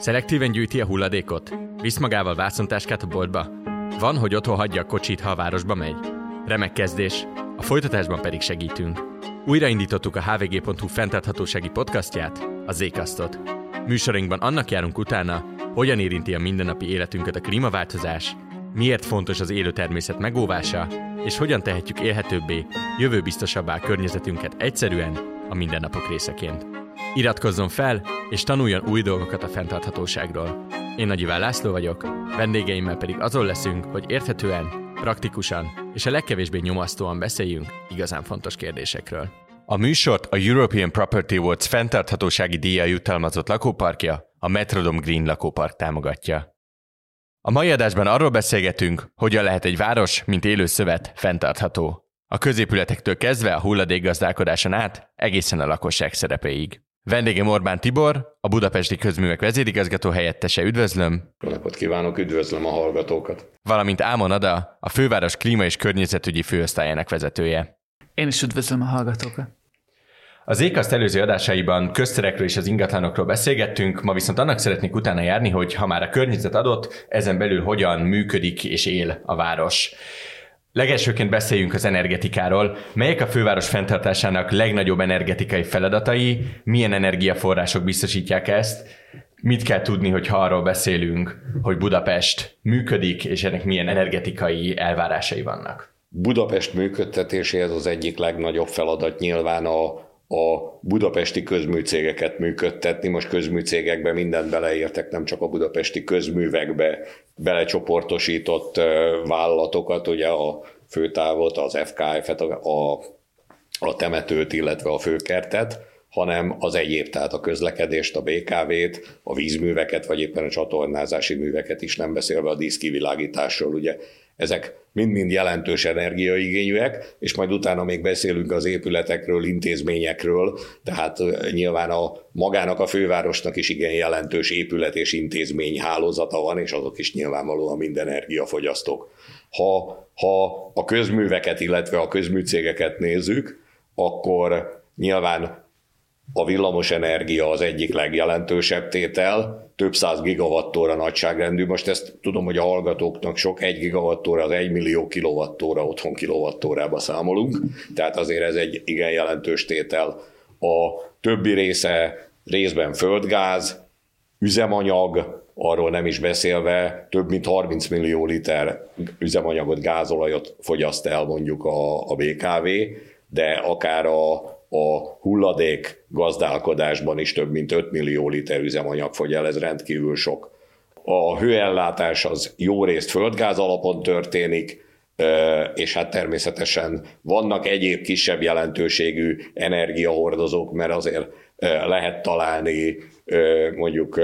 Szelektíven gyűjti a hulladékot? Visz magával vászontáskát a boltba? Van, hogy otthon hagyja a kocsit, ha a városba megy? Remek kezdés. A folytatásban pedig segítünk. Újraindítottuk a hvg.hu fenntarthatósági podcastját, a Zékasztot. Műsorunkban annak járunk utána, hogyan érinti a mindennapi életünket a klímaváltozás, miért fontos az élő természet megóvása, és hogyan tehetjük élhetőbbé, jövőbiztosabbá környezetünket egyszerűen a mindennapok részeként. Iratkozzon fel, és tanuljon új dolgokat a fenntarthatóságról. Én Nagy Iván László vagyok, vendégeimmel pedig azon leszünk, hogy érthetően, praktikusan és a legkevésbé nyomasztóan beszéljünk igazán fontos kérdésekről. A műsort a European Property Awards fenntarthatósági díja jutalmazott lakóparkja, a Metrodom Green lakópark támogatja. A mai adásban arról beszélgetünk, hogyan lehet egy város, mint élő szövet, fenntartható. A középületektől kezdve a hulladékgazdálkodáson át egészen a lakosság szerepéig. Vendégem Orbán Tibor, a Budapesti Közművek vezérigazgató helyettese, üdvözlöm. Jó napot kívánok, üdvözlöm a hallgatókat. Valamint Ámon Ada, a főváros klíma és környezetügyi főosztályának vezetője. Én is üdvözlöm a hallgatókat. Az ékaszt előző adásaiban közterekről és az ingatlanokról beszélgettünk, ma viszont annak szeretnék utána járni, hogy ha már a környezet adott, ezen belül hogyan működik és él a város. Legelsőként beszéljünk az energetikáról. Melyek a főváros fenntartásának legnagyobb energetikai feladatai? Milyen energiaforrások biztosítják ezt? Mit kell tudni, hogy ha arról beszélünk, hogy Budapest működik, és ennek milyen energetikai elvárásai vannak? Budapest működtetéséhez az egyik legnagyobb feladat nyilván a a budapesti közműcégeket működtetni. Most közműcégekbe mindent beleértek, nem csak a budapesti közművekbe belecsoportosított vállalatokat, ugye a főtávot, az FKF-et, a, a temetőt, illetve a főkertet, hanem az egyéb, tehát a közlekedést, a BKV-t, a vízműveket, vagy éppen a csatornázási műveket is, nem beszélve a díszkivilágításról. Ugye ezek mind-mind jelentős energiaigényűek, és majd utána még beszélünk az épületekről, intézményekről, tehát nyilván a magának a fővárosnak is igen jelentős épület és intézmény hálózata van, és azok is nyilvánvalóan mind energiafogyasztók. Ha, ha a közműveket, illetve a közműcégeket nézzük, akkor nyilván a villamos energia az egyik legjelentősebb tétel, több száz gigawattóra nagyságrendű. Most ezt tudom, hogy a hallgatóknak sok, egy gigawattóra az egy millió kilowattóra, otthon kilowattórába számolunk, tehát azért ez egy igen jelentős tétel. A többi része részben földgáz, üzemanyag, arról nem is beszélve, több mint 30 millió liter üzemanyagot, gázolajot fogyaszt el mondjuk a, a BKV, de akár a a hulladék gazdálkodásban is több mint 5 millió liter üzemanyag fogy el, ez rendkívül sok. A hőellátás az jó részt földgáz alapon történik, és hát természetesen vannak egyéb kisebb jelentőségű energiahordozók, mert azért lehet találni mondjuk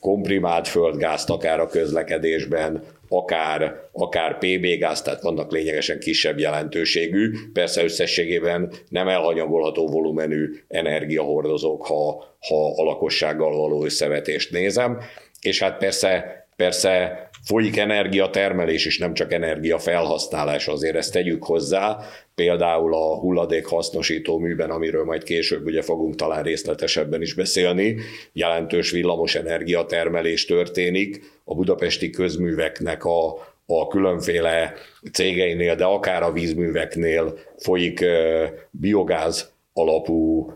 komprimált földgázt akár a közlekedésben, akár, akár PB gáz, tehát vannak lényegesen kisebb jelentőségű, persze összességében nem elhanyagolható volumenű energiahordozók, ha, ha a lakossággal való összevetést nézem, és hát persze, persze folyik energiatermelés, és nem csak energiafelhasználás, azért ezt tegyük hozzá, például a hulladék hasznosító műben, amiről majd később ugye fogunk talán részletesebben is beszélni, jelentős villamos energiatermelés történik, a budapesti közműveknek a, a különféle cégeinél, de akár a vízműveknél folyik biogáz alapú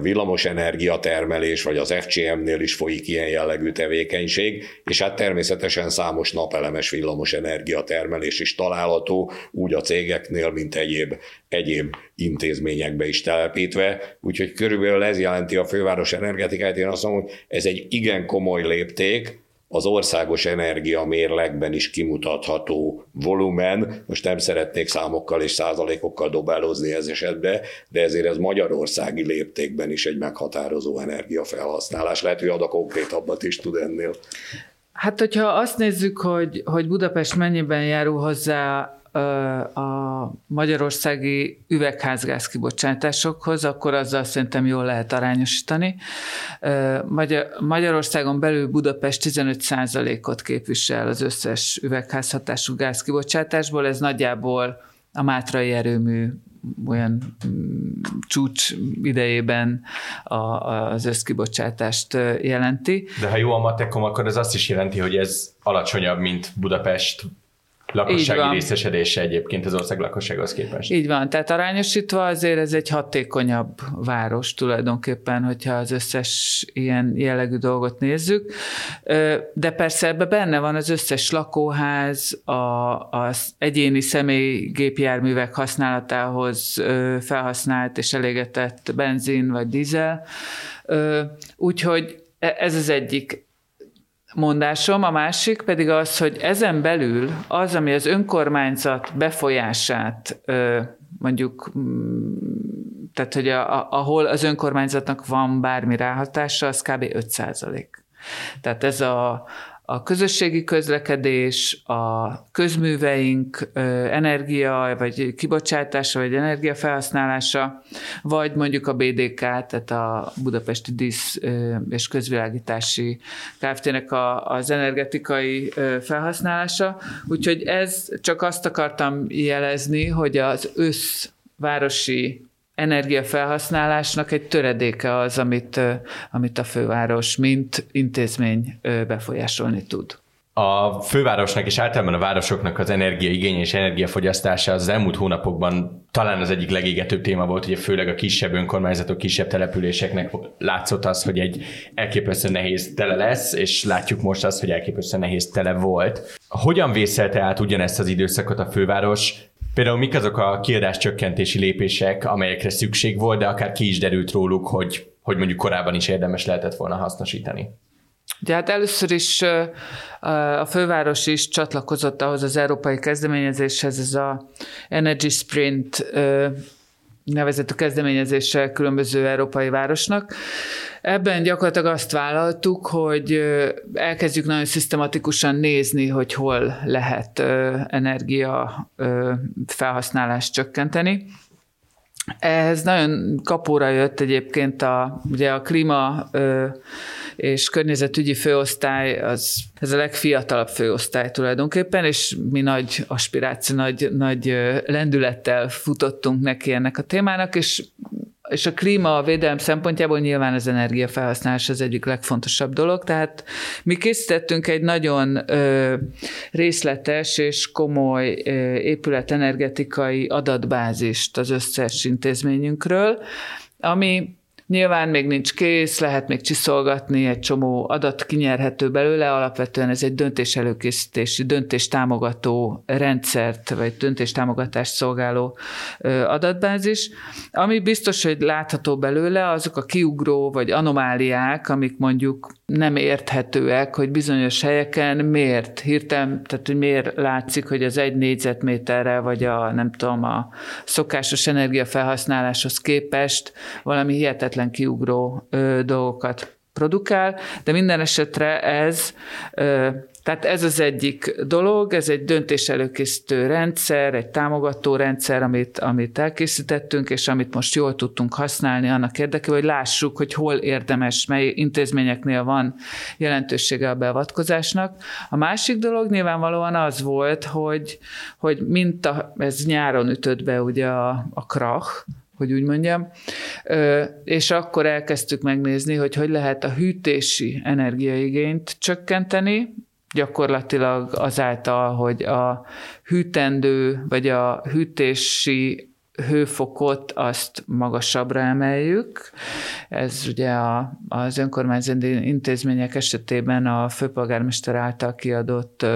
villamosenergia termelés, vagy az FCM-nél is folyik ilyen jellegű tevékenység, és hát természetesen számos napelemes villamosenergia termelés is található, úgy a cégeknél, mint egyéb, egyéb intézményekbe is telepítve. Úgyhogy körülbelül ez jelenti a főváros energetikáját. Én azt mondom, hogy ez egy igen komoly lépték, az országos energia mérlegben is kimutatható volumen. Most nem szeretnék számokkal és százalékokkal dobálózni ez esetben, de ezért ez magyarországi léptékben is egy meghatározó energiafelhasználás. Lehet, hogy ad a konkrétabbat is tud ennél. Hát, hogyha azt nézzük, hogy, hogy Budapest mennyiben járul hozzá a magyarországi üvegházgáz kibocsátásokhoz, akkor azzal szerintem jól lehet arányosítani. Magyarországon belül Budapest 15%-ot képvisel az összes üvegházhatású gáz kibocsátásból, ez nagyjából a Mátrai erőmű olyan mm, csúcs idejében a, az összkibocsátást jelenti. De ha jó a matekom, akkor ez azt is jelenti, hogy ez alacsonyabb, mint Budapest lakossági részesedése egyébként az ország lakossághoz képest. Így van, tehát arányosítva azért ez egy hatékonyabb város tulajdonképpen, hogyha az összes ilyen jellegű dolgot nézzük. De persze ebben benne van az összes lakóház, a, az egyéni személy gépjárművek használatához felhasznált és elégetett benzin vagy dízel. Úgyhogy e, ez az egyik mondásom, a másik pedig az, hogy ezen belül az, ami az önkormányzat befolyását mondjuk, tehát hogy a, ahol az önkormányzatnak van bármi ráhatása, az kb. 5% Tehát ez a, a közösségi közlekedés, a közműveink energia, vagy kibocsátása, vagy energiafelhasználása, vagy mondjuk a BDK, tehát a Budapesti Dísz és Közvilágítási Kft-nek az energetikai felhasználása. Úgyhogy ez csak azt akartam jelezni, hogy az összvárosi energiafelhasználásnak egy töredéke az, amit, amit a főváros, mint intézmény befolyásolni tud. A fővárosnak és általában a városoknak az energiaigénye és energiafogyasztása az elmúlt hónapokban talán az egyik legégetőbb téma volt, ugye főleg a kisebb önkormányzatok, kisebb településeknek látszott az, hogy egy elképesztően nehéz tele lesz, és látjuk most azt, hogy elképesztően nehéz tele volt. Hogyan vészelte át ugyanezt az időszakot a főváros? Például mik azok a kiadás csökkentési lépések, amelyekre szükség volt, de akár ki is derült róluk, hogy, hogy mondjuk korábban is érdemes lehetett volna hasznosítani? De hát először is a főváros is csatlakozott ahhoz az európai kezdeményezéshez, ez a Energy Sprint nevezetű kezdeményezéssel különböző európai városnak. Ebben gyakorlatilag azt vállaltuk, hogy elkezdjük nagyon szisztematikusan nézni, hogy hol lehet energia felhasználást csökkenteni. Ehhez nagyon kapóra jött egyébként a, ugye a klíma és környezetügyi főosztály, az, ez a legfiatalabb főosztály tulajdonképpen, és mi nagy aspiráció, nagy, nagy lendülettel futottunk neki ennek a témának, és és a klíma a védelem szempontjából nyilván az energiafelhasználás az egyik legfontosabb dolog, tehát mi készítettünk egy nagyon ö, részletes és komoly ö, épületenergetikai adatbázist az összes intézményünkről, ami Nyilván még nincs kész, lehet még csiszolgatni, egy csomó adat kinyerhető belőle, alapvetően ez egy döntéselőkészítési, döntéstámogató rendszert, vagy döntéstámogatást szolgáló adatbázis. Ami biztos, hogy látható belőle, azok a kiugró vagy anomáliák, amik mondjuk nem érthetőek, hogy bizonyos helyeken miért hirtelen, tehát hogy miért látszik, hogy az egy négyzetméterre, vagy a nem tudom, a szokásos energiafelhasználáshoz képest valami hihetetlen kiugró ö, dolgokat produkál, de minden esetre ez ö, tehát ez az egyik dolog, ez egy döntés rendszer, egy támogató rendszer, amit, amit elkészítettünk, és amit most jól tudtunk használni annak érdekében, hogy lássuk, hogy hol érdemes, mely intézményeknél van jelentősége a beavatkozásnak. A másik dolog nyilvánvalóan az volt, hogy, hogy mint a, ez nyáron ütött be ugye a, a krach, hogy úgy mondjam, és akkor elkezdtük megnézni, hogy hogy lehet a hűtési energiaigényt csökkenteni, gyakorlatilag azáltal, hogy a hűtendő vagy a hűtési hőfokot azt magasabbra emeljük. Ez ugye a, az önkormányzati intézmények esetében a főpolgármester által kiadott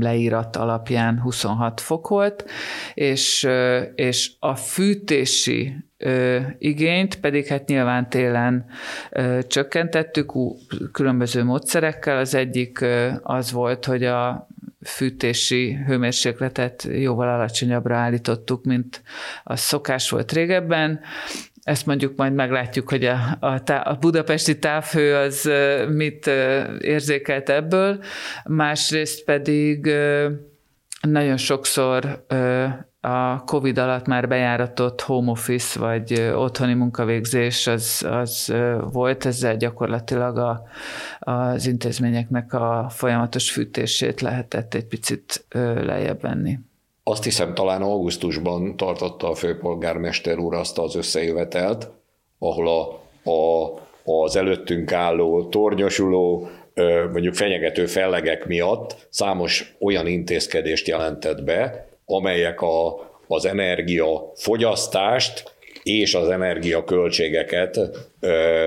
leírat alapján 26 fok volt, és, és a fűtési igényt pedig hát nyilván télen csökkentettük különböző módszerekkel. Az egyik az volt, hogy a fűtési hőmérsékletet jóval alacsonyabbra állítottuk, mint a szokás volt régebben. Ezt mondjuk majd meglátjuk, hogy a, a, a budapesti távhő az mit érzékelt ebből. Másrészt pedig nagyon sokszor a COVID alatt már bejáratott home office vagy otthoni munkavégzés az, az volt, ezzel gyakorlatilag a, az intézményeknek a folyamatos fűtését lehetett egy picit lejjebb venni. Azt hiszem talán augusztusban tartotta a főpolgármester úr azt az összejövetelt, ahol a, a, az előttünk álló, tornyosuló, mondjuk fenyegető fellegek miatt számos olyan intézkedést jelentett be, amelyek a, az energia fogyasztást és az energiaköltségeket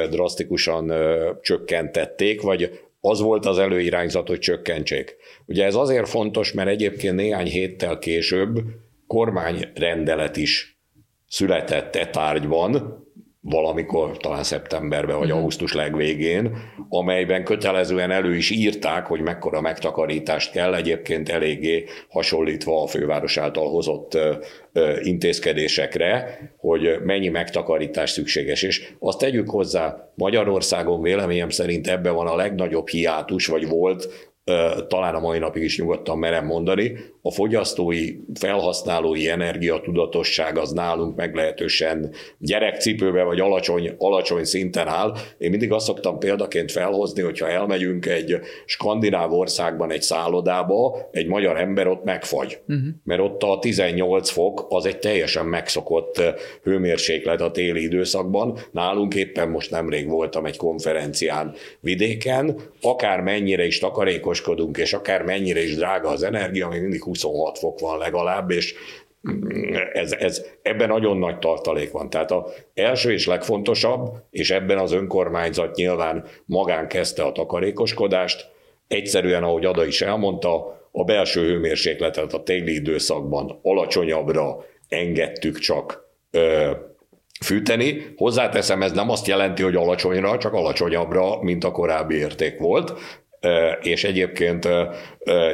drasztikusan csökkentették, vagy az volt az előirányzat, hogy csökkentsék. Ugye ez azért fontos, mert egyébként néhány héttel később kormányrendelet is született e tárgyban, valamikor, talán szeptemberben vagy mhm. augusztus legvégén, amelyben kötelezően elő is írták, hogy mekkora megtakarítást kell, egyébként eléggé hasonlítva a főváros által hozott intézkedésekre, hogy mennyi megtakarítás szükséges. És azt tegyük hozzá, Magyarországon véleményem szerint ebben van a legnagyobb hiátus, vagy volt talán a mai napig is nyugodtan merem mondani, a fogyasztói, felhasználói energiatudatosság az nálunk meglehetősen gyerekcipőbe vagy alacsony, alacsony szinten áll. Én mindig azt szoktam példaként felhozni, hogyha elmegyünk egy skandináv országban egy szállodába, egy magyar ember ott megfagy. Uh-huh. Mert ott a 18 fok az egy teljesen megszokott hőmérséklet a téli időszakban. Nálunk éppen most nemrég voltam egy konferencián vidéken, akár mennyire is takarékoskodunk, és akár mennyire is drága az energia, még mindig 26 fok van legalább, és ez, ez, ebben nagyon nagy tartalék van. Tehát az első és legfontosabb, és ebben az önkormányzat nyilván magán kezdte a takarékoskodást, egyszerűen, ahogy Ada is elmondta, a belső hőmérsékletet a téli időszakban alacsonyabbra engedtük csak ö, fűteni. Hozzáteszem, ez nem azt jelenti, hogy alacsonyra, csak alacsonyabbra, mint a korábbi érték volt és egyébként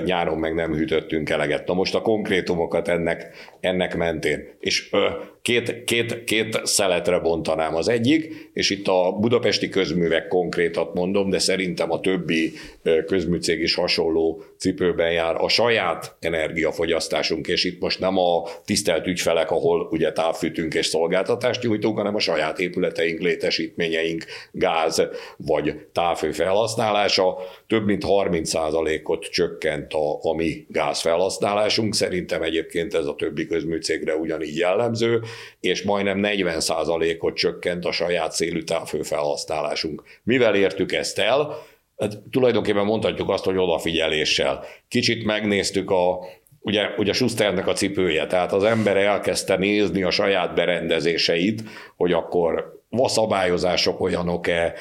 nyáron meg nem hűtöttünk eleget. Na most a konkrétumokat ennek, ennek mentén. És két, két, két szeletre bontanám az egyik, és itt a budapesti közművek konkrétat mondom, de szerintem a többi közműcég is hasonló cipőben jár. A saját energiafogyasztásunk, és itt most nem a tisztelt ügyfelek, ahol ugye távfűtünk és szolgáltatást nyújtunk, hanem a saját épületeink, létesítményeink, gáz vagy távfő felhasználása több mint 30%-ot csökkent a, a mi gázfelhasználásunk. Szerintem egyébként ez a többi közműcégre ugyanígy jellemző és majdnem 40%-ot csökkent a saját szélű távfő felhasználásunk. Mivel értük ezt el? Hát tulajdonképpen mondhatjuk azt, hogy odafigyeléssel. Kicsit megnéztük a, ugye, ugye Schusternek a cipője, tehát az ember elkezdte nézni a saját berendezéseit, hogy akkor szabályozások olyanok-e,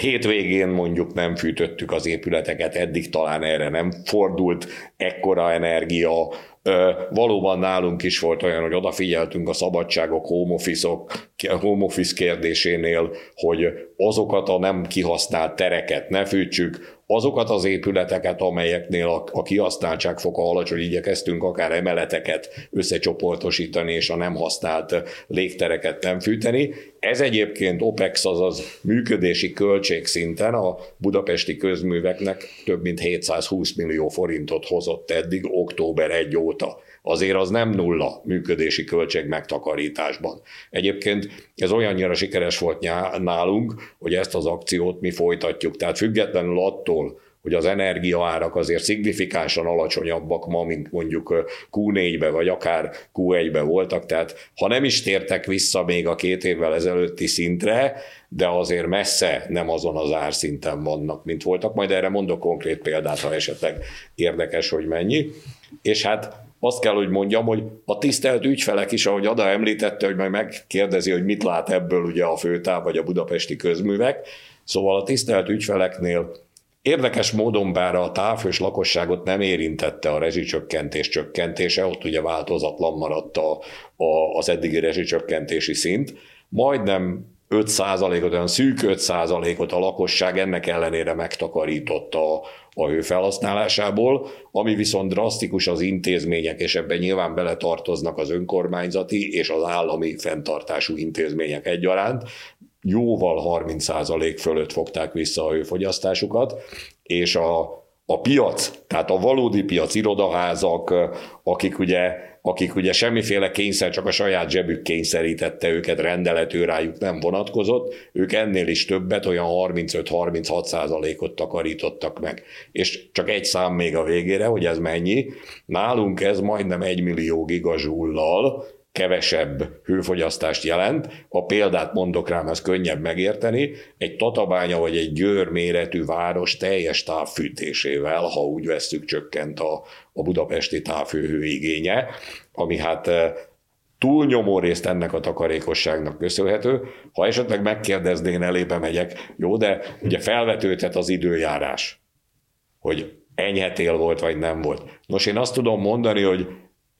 Hétvégén mondjuk nem fűtöttük az épületeket, eddig talán erre nem fordult ekkora energia, Valóban nálunk is volt olyan, hogy odafigyeltünk a szabadságok, home office, home office kérdésénél, hogy azokat a nem kihasznált tereket ne fűtsük, azokat az épületeket, amelyeknél a, a kihasználtság foka alacsony, igyekeztünk akár emeleteket összecsoportosítani, és a nem használt légtereket nem fűteni. Ez egyébként OPEX, azaz működési költségszinten a budapesti közműveknek több mint 720 millió forintot hozott eddig, október 1 óta azért az nem nulla működési költség megtakarításban. Egyébként ez olyannyira sikeres volt nálunk, hogy ezt az akciót mi folytatjuk. Tehát függetlenül attól, hogy az energiaárak azért szignifikánsan alacsonyabbak ma, mint mondjuk Q4-be vagy akár Q1-be voltak, tehát ha nem is tértek vissza még a két évvel ezelőtti szintre, de azért messze nem azon az árszinten vannak, mint voltak. Majd erre mondok konkrét példát, ha esetleg érdekes, hogy mennyi. És hát azt kell, hogy mondjam, hogy a tisztelt ügyfelek is, ahogy Ada említette, hogy majd megkérdezi, hogy mit lát ebből ugye a főtáv vagy a budapesti közművek, szóval a tisztelt ügyfeleknél Érdekes módon bár a távhős lakosságot nem érintette a rezsicsökkentés csökkentése, ott ugye változatlan maradt a, a, az eddigi rezsicsökkentési szint, majdnem 5%-ot, olyan szűk 5%-ot a lakosság ennek ellenére megtakarította a, a hőfelhasználásából, ami viszont drasztikus az intézmények, és ebben nyilván beletartoznak az önkormányzati és az állami fenntartású intézmények egyaránt, jóval 30% fölött fogták vissza a hőfogyasztásukat, és a, a piac, tehát a valódi piac, irodaházak, akik ugye, akik ugye semmiféle kényszer, csak a saját zsebük kényszerítette őket, rendelető rájuk nem vonatkozott, ők ennél is többet, olyan 35-36 százalékot takarítottak meg. És csak egy szám még a végére, hogy ez mennyi. Nálunk ez majdnem 1 millió gigazsullal, kevesebb hőfogyasztást jelent. A példát mondok rám, ez könnyebb megérteni. Egy Tatabánya vagy egy Győr méretű város teljes távfűtésével, ha úgy veszük, csökkent a, a budapesti távhőhő igénye, ami hát eh, túlnyomó részt ennek a takarékosságnak köszönhető. Ha esetleg megkérdeznén, elébe megyek, jó, de ugye felvetődhet az időjárás, hogy enyhetél volt, vagy nem volt. Nos, én azt tudom mondani, hogy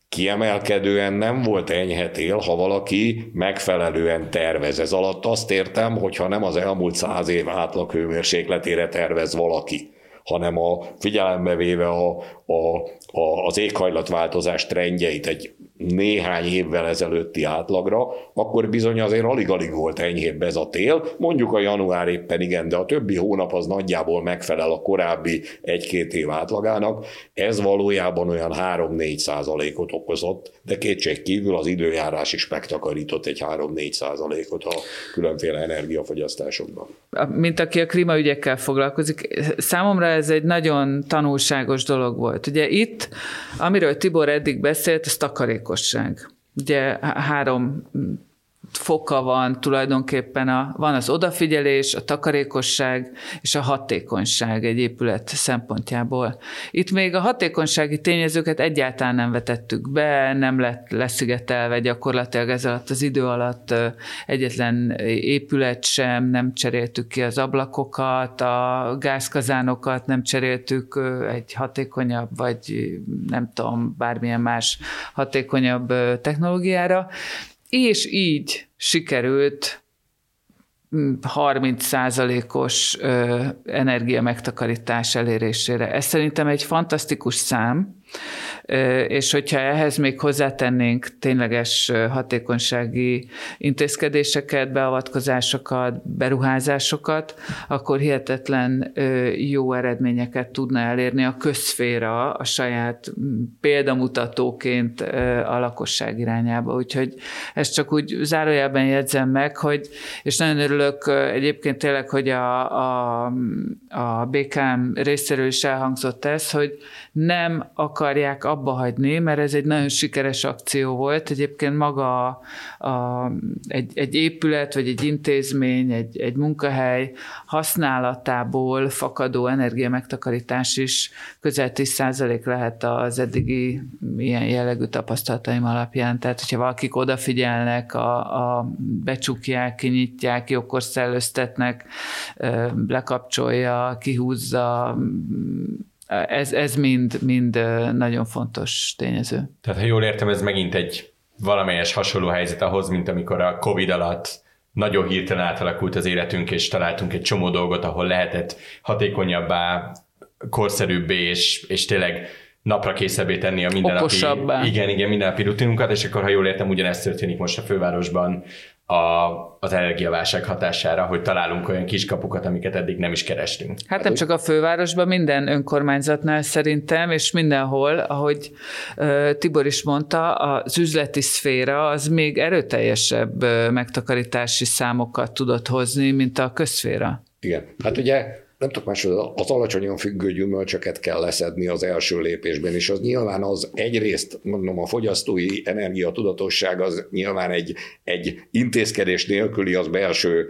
kiemelkedően nem volt enyhe ha valaki megfelelően tervez. Ez alatt azt értem, hogy ha nem az elmúlt száz év átlag hőmérsékletére tervez valaki, hanem a figyelembe véve a, a, a, az éghajlatváltozás trendjeit egy néhány évvel ezelőtti átlagra, akkor bizony azért alig-alig volt enyhébb ez a tél. Mondjuk a január éppen igen, de a többi hónap az nagyjából megfelel a korábbi egy-két év átlagának. Ez valójában olyan 3-4 százalékot okozott, de kétség kívül az időjárás is megtakarított egy 3-4 százalékot a különféle energiafogyasztásokban. Mint aki a klímaügyekkel foglalkozik, számomra ez egy nagyon tanulságos dolog volt. Ugye itt, amiről Tibor eddig beszélt, ez takarékosság. Ugye három foka van tulajdonképpen, a, van az odafigyelés, a takarékosság és a hatékonyság egy épület szempontjából. Itt még a hatékonysági tényezőket egyáltalán nem vetettük be, nem lett leszigetelve gyakorlatilag ez alatt az idő alatt egyetlen épület sem, nem cseréltük ki az ablakokat, a gázkazánokat nem cseréltük egy hatékonyabb, vagy nem tudom, bármilyen más hatékonyabb technológiára és így sikerült 30%-os energia megtakarítás elérésére. Ez szerintem egy fantasztikus szám, és hogyha ehhez még hozzátennénk tényleges hatékonysági intézkedéseket, beavatkozásokat, beruházásokat, akkor hihetetlen jó eredményeket tudna elérni a közszféra a saját példamutatóként a lakosság irányába. Úgyhogy ezt csak úgy zárójelben jegyzem meg, hogy, és nagyon örülök egyébként tényleg, hogy a, a, a BKM részéről is elhangzott ez, hogy nem akarják abba hagyni, mert ez egy nagyon sikeres akció volt. Egyébként maga a, a, egy, egy épület, vagy egy intézmény, egy, egy munkahely használatából fakadó energia megtakarítás is közel 10% lehet az eddigi ilyen jellegű tapasztalataim alapján. Tehát, hogyha valakik odafigyelnek, a, a becsukják, kinyitják, jókor szellőztetnek, lekapcsolja, kihúzza, ez, ez mind, mind nagyon fontos tényező. Tehát ha jól értem, ez megint egy valamelyes hasonló helyzet ahhoz, mint amikor a Covid alatt nagyon hirtelen átalakult az életünk, és találtunk egy csomó dolgot, ahol lehetett hatékonyabbá, korszerűbbé, és, és tényleg napra készebbé tenni a mindennapi, igen, igen, mindennapi rutinunkat, és akkor, ha jól értem, ugyanezt történik most a fővárosban a, az energiaválság hatására, hogy találunk olyan kiskapukat, amiket eddig nem is kerestünk. Hát nem csak a fővárosban, minden önkormányzatnál szerintem, és mindenhol, ahogy Tibor is mondta, az üzleti szféra az még erőteljesebb megtakarítási számokat tudott hozni, mint a közszféra. Igen. Hát ugye nem tudok más, az alacsonyan függő gyümölcsöket kell leszedni az első lépésben, és az nyilván az egyrészt, mondom, a fogyasztói energia tudatosság az nyilván egy, egy intézkedés nélküli, az belső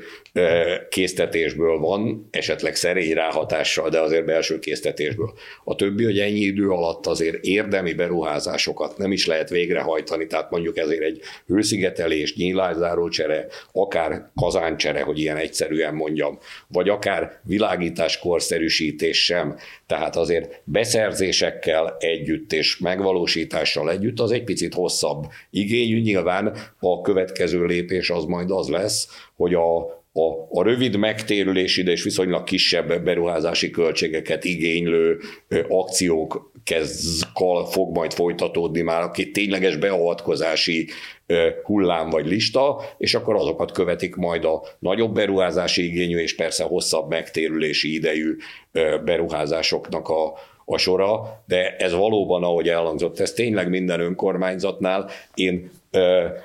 késztetésből van, esetleg szerény ráhatással, de azért belső késztetésből. A többi, hogy ennyi idő alatt azért érdemi beruházásokat nem is lehet végrehajtani, tehát mondjuk ezért egy hőszigetelés, nyílászárócsere, akár kazáncsere, hogy ilyen egyszerűen mondjam, vagy akár világítás gyártás korszerűsítés sem. Tehát azért beszerzésekkel együtt és megvalósítással együtt az egy picit hosszabb igényű. Nyilván a következő lépés az majd az lesz, hogy a a, a rövid megtérülés ide és viszonylag kisebb beruházási költségeket igénylő akciók kezd, fog majd folytatódni már a tényleges beavatkozási hullám vagy lista, és akkor azokat követik majd a nagyobb beruházási igényű és persze hosszabb megtérülési idejű beruházásoknak a, a sora, de ez valóban, ahogy elhangzott, ez tényleg minden önkormányzatnál. Én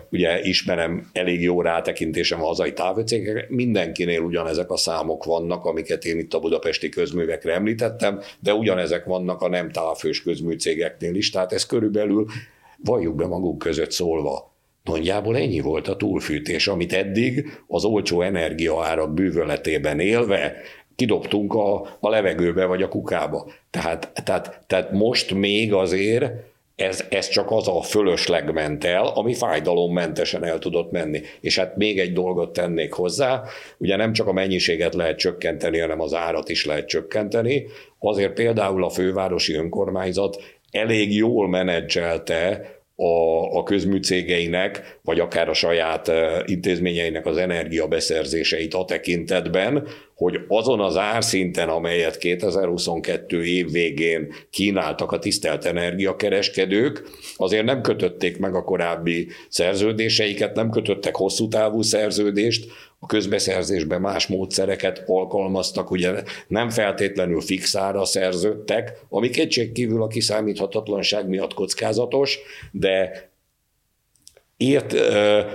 ugye ismerem elég jó rátekintésem a hazai távcégekre, mindenkinél ugyanezek a számok vannak, amiket én itt a budapesti közművekre említettem, de ugyanezek vannak a nem távfős közműcégeknél is, tehát ez körülbelül valljuk be magunk között szólva, Nagyjából ennyi volt a túlfűtés, amit eddig az olcsó energiaárak bűvöletében élve kidobtunk a, a levegőbe vagy a kukába. Tehát, tehát, tehát most még azért ez, ez csak az a fölösleg ment el, ami fájdalommentesen el tudott menni. És hát még egy dolgot tennék hozzá, ugye nem csak a mennyiséget lehet csökkenteni, hanem az árat is lehet csökkenteni. Azért például a fővárosi önkormányzat elég jól menedzselte a, a közműcégeinek, vagy akár a saját intézményeinek az energiabeszerzéseit a tekintetben, hogy azon az árszinten, amelyet 2022 év végén kínáltak a tisztelt energiakereskedők, azért nem kötötték meg a korábbi szerződéseiket, nem kötöttek hosszú távú szerződést, a közbeszerzésben más módszereket alkalmaztak, ugye nem feltétlenül fixára szerződtek, ami kétségkívül a kiszámíthatatlanság miatt kockázatos, de ért,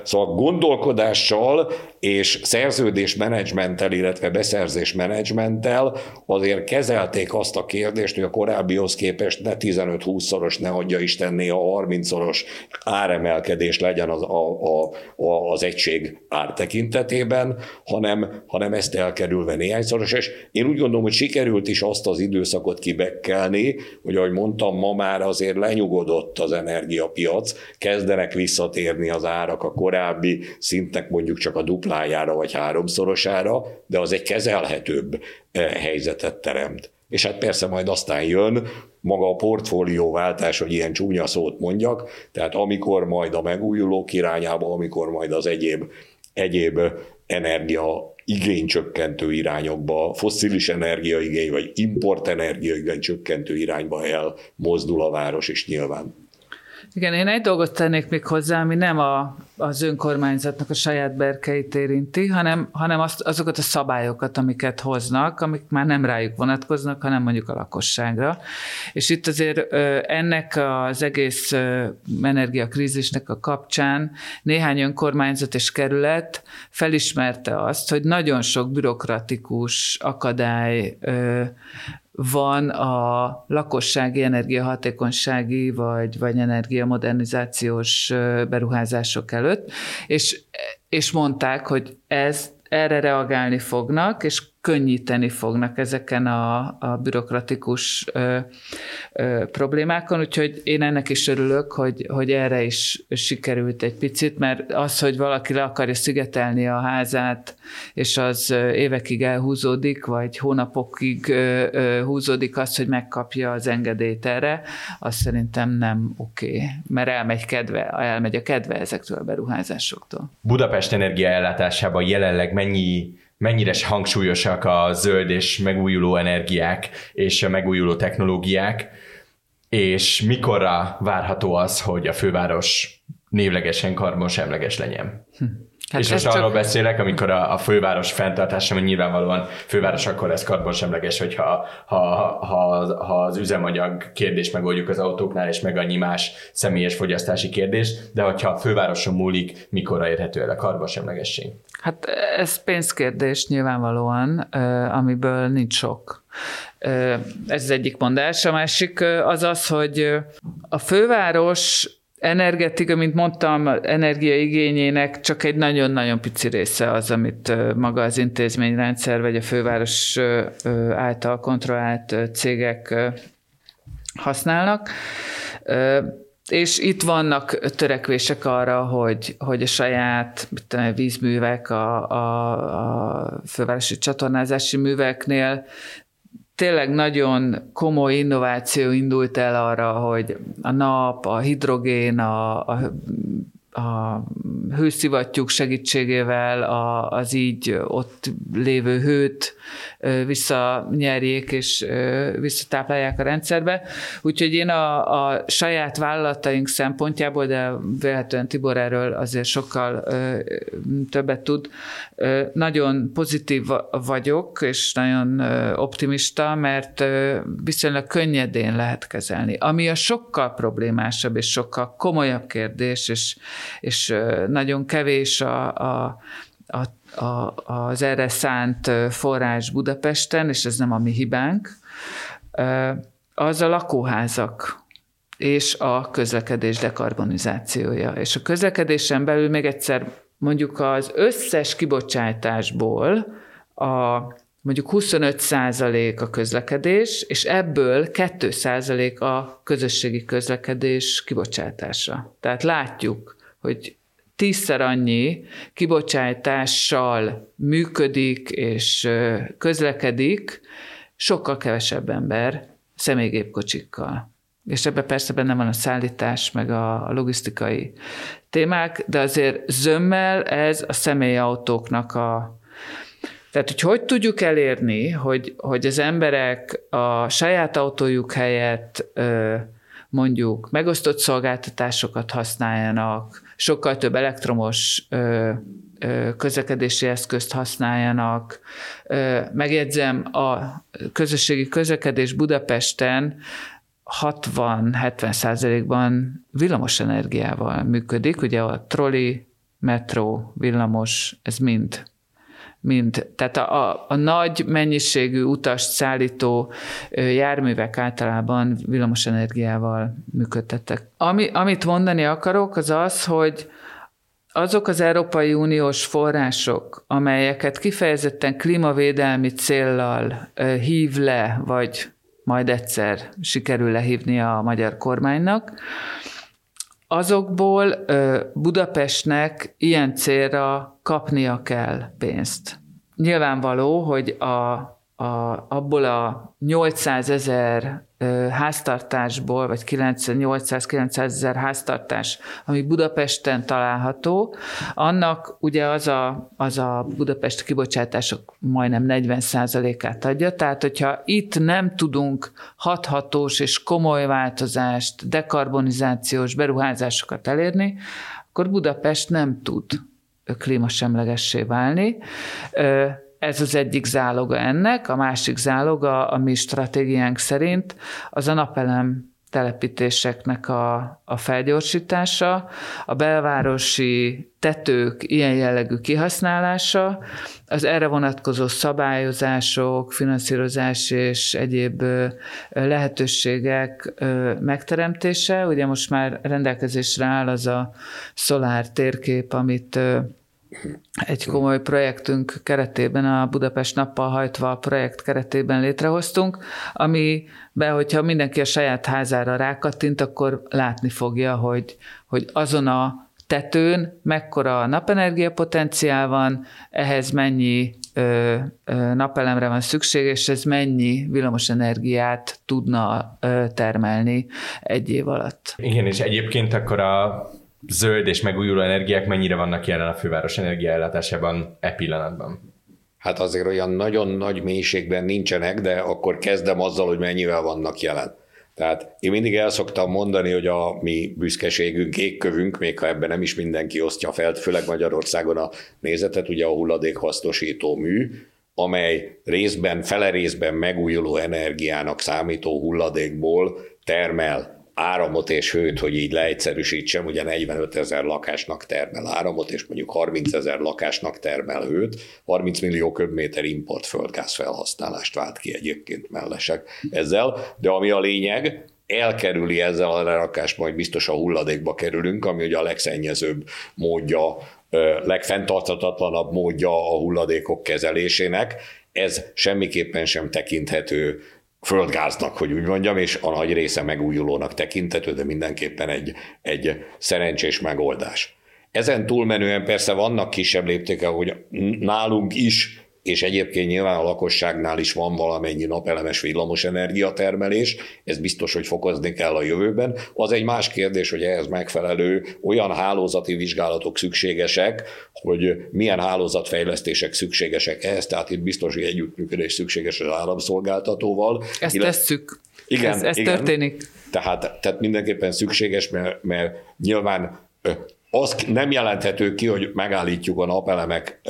szóval gondolkodással és szerződésmenedzsmenttel, illetve beszerzésmenedzsmenttel azért kezelték azt a kérdést, hogy a korábbihoz képest ne 15-20-szoros, ne adja Istenné a 30-szoros áremelkedés legyen az, a, a, az egység ár tekintetében, hanem, hanem ezt elkerülve néhányszoros. És én úgy gondolom, hogy sikerült is azt az időszakot kibekkelni, hogy ahogy mondtam, ma már azért lenyugodott az energiapiac, kezdenek visszatérni az árak a korábbi szintnek mondjuk csak a dupla duplájára vagy háromszorosára, de az egy kezelhetőbb eh, helyzetet teremt. És hát persze majd aztán jön maga a portfólióváltás, hogy ilyen csúnya szót mondjak, tehát amikor majd a megújulók irányába, amikor majd az egyéb, egyéb energia igénycsökkentő irányokba, fosszilis energiaigény vagy import energiaigény csökkentő irányba elmozdul a város is nyilván. Igen, én egy dolgot tennék még hozzá, ami nem a, az önkormányzatnak a saját berkeit érinti, hanem, hanem azt, azokat a szabályokat, amiket hoznak, amik már nem rájuk vonatkoznak, hanem mondjuk a lakosságra. És itt azért ennek az egész energiakrízisnek a kapcsán néhány önkormányzat és kerület felismerte azt, hogy nagyon sok bürokratikus akadály van a lakossági energiahatékonysági vagy, vagy energiamodernizációs beruházások előtt, és, és mondták, hogy ez erre reagálni fognak, és könnyíteni fognak ezeken a, a bürokratikus ö, ö, problémákon, úgyhogy én ennek is örülök, hogy, hogy erre is sikerült egy picit, mert az, hogy valaki le akarja szigetelni a házát, és az évekig elhúzódik, vagy hónapokig ö, ö, húzódik az, hogy megkapja az engedélyt erre, az szerintem nem oké, okay, mert elmegy, kedve, elmegy a kedve ezektől a beruházásoktól. Budapest energiaellátásában jelenleg mennyi mennyire hangsúlyosak a zöld és megújuló energiák és a megújuló technológiák, és mikorra várható az, hogy a főváros névlegesen karbonsemleges legyen. Hm. Hát és most csak... arról beszélek, amikor a, a főváros fenntartása, hogy nyilvánvalóan főváros akkor lesz karbonsemleges, hogyha ha, ha, ha az üzemanyag kérdés megoldjuk az autóknál, és meg annyi más személyes fogyasztási kérdés, de hogyha a fővároson múlik, mikorra érhető el a karbonsemlegesség? Hát ez pénzkérdés nyilvánvalóan, amiből nincs sok. Ez az egyik mondás. A másik az az, hogy a főváros energetika, mint mondtam, energiaigényének csak egy nagyon-nagyon pici része az, amit maga az intézményrendszer vagy a főváros által kontrollált cégek használnak. És itt vannak törekvések arra, hogy, hogy a saját tudom, vízművek, a, a, a fővárosi csatornázási műveknél tényleg nagyon komoly innováció indult el arra, hogy a nap, a hidrogén, a, a a hőszivattyúk segítségével a, az így ott lévő hőt visszanyerjék és visszatáplálják a rendszerbe. Úgyhogy én a, a saját vállalataink szempontjából, de véletlenül Tibor erről azért sokkal többet tud, nagyon pozitív vagyok, és nagyon optimista, mert viszonylag könnyedén lehet kezelni. Ami a sokkal problémásabb és sokkal komolyabb kérdés, és, és nagyon kevés a, a, a a, az erre szánt forrás Budapesten, és ez nem a mi hibánk, az a lakóházak és a közlekedés dekarbonizációja. És a közlekedésen belül még egyszer mondjuk az összes kibocsátásból a mondjuk 25 százalék a közlekedés, és ebből 2 százalék a közösségi közlekedés kibocsátása. Tehát látjuk, hogy tízszer annyi kibocsátással működik és közlekedik, sokkal kevesebb ember személygépkocsikkal. És ebben persze benne van a szállítás, meg a logisztikai témák, de azért zömmel ez a személyautóknak a, tehát, hogy hogy tudjuk elérni, hogy, hogy az emberek a saját autójuk helyett mondjuk megosztott szolgáltatásokat használjanak, sokkal több elektromos közlekedési eszközt használjanak. Megjegyzem, a közösségi közlekedés Budapesten 60-70 százalékban villamos energiával működik. Ugye a troli, metró, villamos, ez mind mind, tehát a, a, a nagy mennyiségű utast szállító járművek általában villamos energiával működtettek. Ami, amit mondani akarok, az az, hogy azok az Európai Uniós források, amelyeket kifejezetten klímavédelmi céllal hív le, vagy majd egyszer sikerül lehívni a magyar kormánynak, azokból Budapestnek ilyen célra kapnia kell pénzt. Nyilvánvaló, hogy a, a, abból a 800 ezer háztartásból, vagy 800-900 ezer háztartás, ami Budapesten található, annak ugye az a, az a Budapest kibocsátások majdnem 40%-át adja, tehát hogyha itt nem tudunk hathatós és komoly változást, dekarbonizációs beruházásokat elérni, akkor Budapest nem tud klímasemlegessé válni. Ez az egyik záloga ennek, a másik záloga a mi stratégiánk szerint az a napelem telepítéseknek a, a felgyorsítása, a belvárosi tetők ilyen jellegű kihasználása, az erre vonatkozó szabályozások, finanszírozás és egyéb lehetőségek megteremtése. Ugye most már rendelkezésre áll az a szolár térkép, amit egy komoly projektünk keretében, a Budapest nappal hajtva a projekt keretében létrehoztunk, be, hogyha mindenki a saját házára rákattint, akkor látni fogja, hogy, hogy azon a tetőn mekkora napenergia potenciál van, ehhez mennyi ö, ö, napelemre van szükség, és ez mennyi villamosenergiát tudna ö, termelni egy év alatt. Igen, és egyébként akkor a zöld és megújuló energiák mennyire vannak jelen a főváros energiaellátásában e pillanatban? Hát azért olyan nagyon nagy mélységben nincsenek, de akkor kezdem azzal, hogy mennyivel vannak jelen. Tehát én mindig el szoktam mondani, hogy a mi büszkeségünk, égkövünk, még ha ebben nem is mindenki osztja fel, főleg Magyarországon a nézetet, ugye a hulladékhasznosító mű, amely részben, fele részben megújuló energiának számító hulladékból termel áramot és hőt, hogy így leegyszerűsítsem, ugye 45 ezer lakásnak termel áramot, és mondjuk 30 ezer lakásnak termel hőt, 30 millió köbméter import földgáz felhasználást vált ki egyébként mellesek ezzel, de ami a lényeg, elkerüli ezzel a lerakást, majd biztos a hulladékba kerülünk, ami ugye a legszennyezőbb módja, legfenntarthatatlanabb módja a hulladékok kezelésének. Ez semmiképpen sem tekinthető földgáznak, hogy úgy mondjam, és a nagy része megújulónak tekintető, de mindenképpen egy, egy szerencsés megoldás. Ezen túlmenően persze vannak kisebb léptékek, hogy nálunk is és egyébként nyilván a lakosságnál is van valamennyi napelemes villamos energiatermelés, ez biztos, hogy fokozni kell a jövőben. Az egy más kérdés, hogy ehhez megfelelő olyan hálózati vizsgálatok szükségesek, hogy milyen hálózatfejlesztések szükségesek ehhez, tehát itt biztos, hogy együttműködés szükséges az áramszolgáltatóval. Ezt Illet... tesszük. Igen, ez, ez igen. történik. Tehát, tehát mindenképpen szükséges, mert, mert nyilván az nem jelenthető ki, hogy megállítjuk a napelemek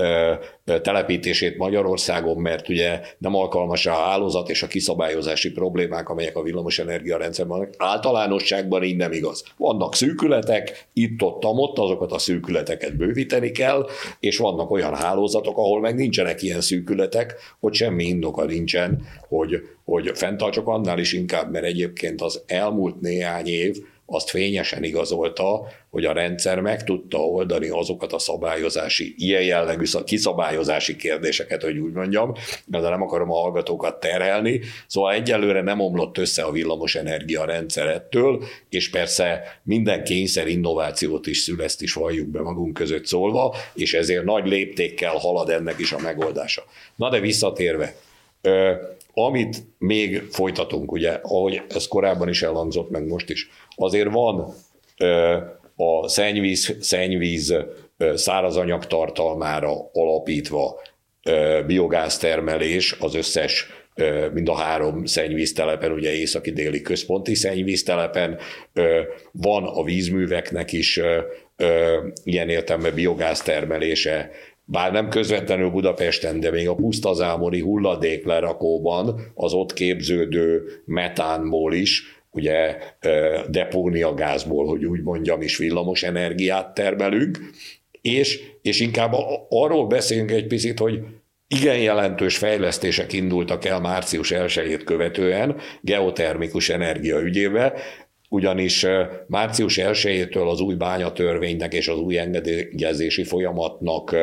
telepítését Magyarországon, mert ugye nem alkalmas a hálózat és a kiszabályozási problémák, amelyek a villamosenergia rendszerben vannak. Általánosságban így nem igaz. Vannak szűkületek, itt-ott, ott, azokat a szűkületeket bővíteni kell, és vannak olyan hálózatok, ahol meg nincsenek ilyen szűkületek, hogy semmi indoka nincsen, hogy, hogy fenntartsuk annál is inkább, mert egyébként az elmúlt néhány év azt fényesen igazolta, hogy a rendszer meg tudta oldani azokat a szabályozási, ilyen jellegű kiszabályozási kérdéseket, hogy úgy mondjam, de nem akarom a hallgatókat terhelni. Szóval egyelőre nem omlott össze a villamos energia rendszer ettől, és persze minden kényszer innovációt is szül, ezt is valljuk be magunk között szólva, és ezért nagy léptékkel halad ennek is a megoldása. Na de visszatérve, amit még folytatunk, ugye, ahogy ez korábban is elhangzott, meg most is, azért van a szennyvíz, szennyvíz szárazanyag tartalmára alapítva biogáztermelés az összes mind a három szennyvíztelepen, ugye északi-déli központi szennyvíztelepen, van a vízműveknek is ilyen értelme biogáztermelése, bár nem közvetlenül Budapesten, de még a pusztazámoni hulladéklerakóban az ott képződő metánból is, ugye depóniagázból, hogy úgy mondjam, is villamos energiát termelünk, és, és inkább arról beszélünk egy picit, hogy igen jelentős fejlesztések indultak el március 1 követően geotermikus energia ügyébe, ugyanis március 1-től az új bányatörvénynek és az új engedélyezési folyamatnak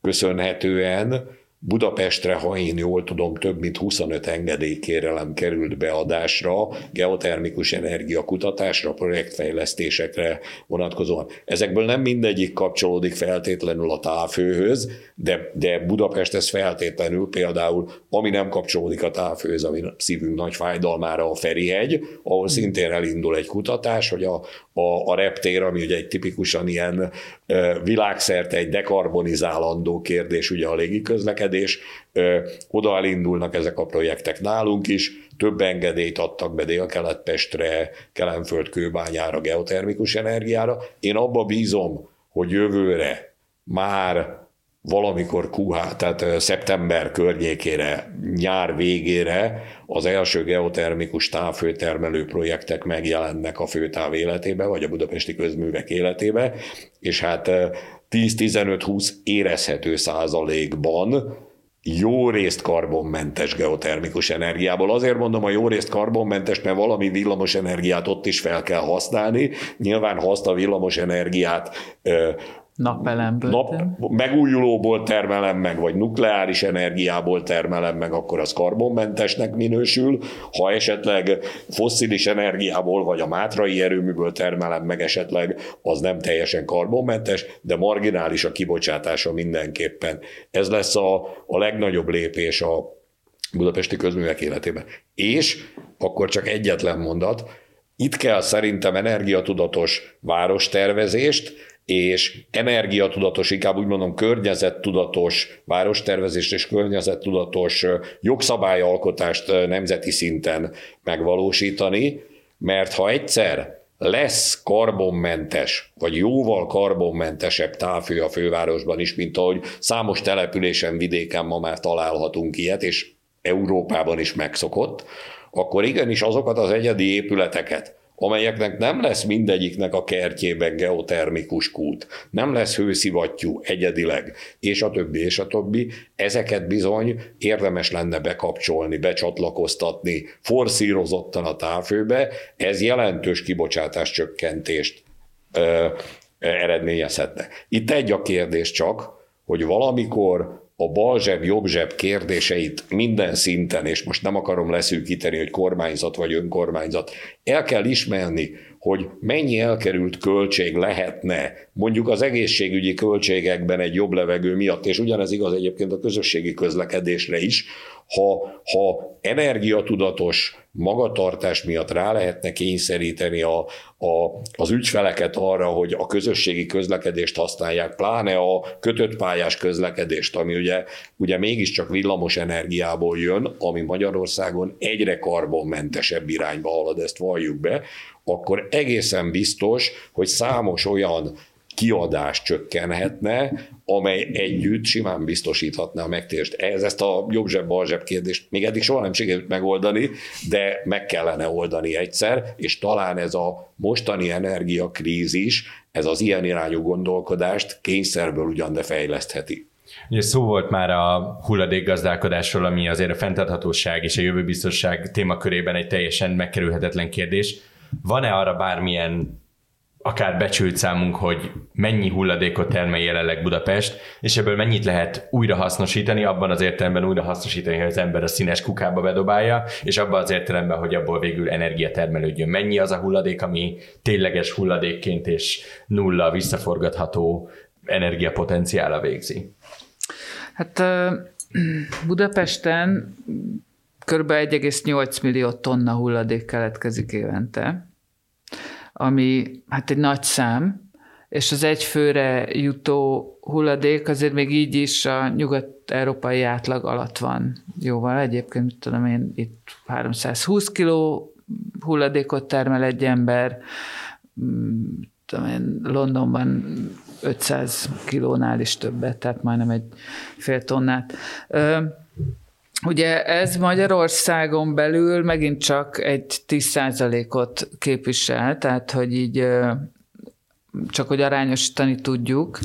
köszönhetően Budapestre, ha én jól tudom, több mint 25 engedélykérelem került beadásra, geotermikus energiakutatásra, projektfejlesztésekre vonatkozóan. Ezekből nem mindegyik kapcsolódik feltétlenül a távfőhöz, de, de Budapest ez feltétlenül például, ami nem kapcsolódik a távfőhöz, ami szívünk nagy fájdalmára a Ferihegy, ahol szintén elindul egy kutatás, hogy a, a, a reptér, ami ugye egy tipikusan ilyen világszerte egy dekarbonizálandó kérdés, ugye a légiközlekedés, oda elindulnak ezek a projektek nálunk is, több engedélyt adtak be Dél-Kelet-Pestre, Kelenföld kőbányára, geotermikus energiára. Én abba bízom, hogy jövőre már valamikor QH, tehát szeptember környékére, nyár végére az első geotermikus távfőtermelő projektek megjelennek a főtáv életébe, vagy a budapesti közművek életébe, és hát 10-15-20 érezhető százalékban jó részt karbonmentes geotermikus energiából. Azért mondom a jó részt karbonmentes, mert valami villamos energiát ott is fel kell használni. Nyilván ha a villamos energiát Napelemből. Nap, megújulóból termelem meg, vagy nukleáris energiából termelem meg, akkor az karbonmentesnek minősül. Ha esetleg fosszilis energiából, vagy a mátrai erőműből termelem meg esetleg, az nem teljesen karbonmentes, de marginális a kibocsátása mindenképpen. Ez lesz a, a legnagyobb lépés a budapesti közművek életében. És akkor csak egyetlen mondat, itt kell szerintem energiatudatos várostervezést, és energiatudatos, inkább úgy mondom környezettudatos várostervezést és környezettudatos jogszabályalkotást nemzeti szinten megvalósítani, mert ha egyszer lesz karbonmentes, vagy jóval karbonmentesebb távfő a fővárosban is, mint ahogy számos településen, vidéken ma már találhatunk ilyet, és Európában is megszokott, akkor igenis azokat az egyedi épületeket, amelyeknek nem lesz mindegyiknek a kertjében geotermikus kút, nem lesz hőszivattyú egyedileg, és a többi, és a többi, ezeket bizony érdemes lenne bekapcsolni, becsatlakoztatni forszírozottan a távfőbe, ez jelentős kibocsátás csökkentést ö, eredményezhetne. Itt egy a kérdés csak, hogy valamikor a balzseb, jobbzseb kérdéseit minden szinten, és most nem akarom leszűkíteni, hogy kormányzat vagy önkormányzat, el kell ismerni, hogy mennyi elkerült költség lehetne mondjuk az egészségügyi költségekben egy jobb levegő miatt, és ugyanez igaz egyébként a közösségi közlekedésre is, ha, ha energiatudatos magatartás miatt rá lehetne kényszeríteni a, a, az ügyfeleket arra, hogy a közösségi közlekedést használják, pláne a kötött pályás közlekedést, ami ugye, ugye mégiscsak villamos energiából jön, ami Magyarországon egyre karbonmentesebb irányba halad, ezt valljuk be, akkor egészen biztos, hogy számos olyan kiadás csökkenhetne, amely együtt simán biztosíthatná a megtérést. Ez ezt a jobb zseb, bal zseb kérdést még eddig soha nem sikerült megoldani, de meg kellene oldani egyszer, és talán ez a mostani energiakrízis, ez az ilyen irányú gondolkodást kényszerből ugyan, de fejlesztheti. Ugye szó volt már a hulladékgazdálkodásról, ami azért a fenntarthatóság és a jövőbiztosság témakörében egy teljesen megkerülhetetlen kérdés. Van-e arra bármilyen akár becsült számunk, hogy mennyi hulladékot termel jelenleg Budapest, és ebből mennyit lehet újra hasznosítani, abban az értelemben újra hasznosítani, hogy az ember a színes kukába bedobálja, és abban az értelemben, hogy abból végül energia termelődjön. Mennyi az a hulladék, ami tényleges hulladékként és nulla visszaforgatható energiapotenciála végzi? Hát Budapesten kb. 1,8 millió tonna hulladék keletkezik évente ami hát egy nagy szám, és az egyfőre jutó hulladék azért még így is a nyugat-európai átlag alatt van. Jóval egyébként, mit tudom én, itt 320 kiló hulladékot termel egy ember, tudom én, Londonban 500 kilónál is többet, tehát majdnem egy fél tonnát. Ugye ez Magyarországon belül megint csak egy 10%-ot képvisel, tehát hogy így csak hogy arányosítani tudjuk.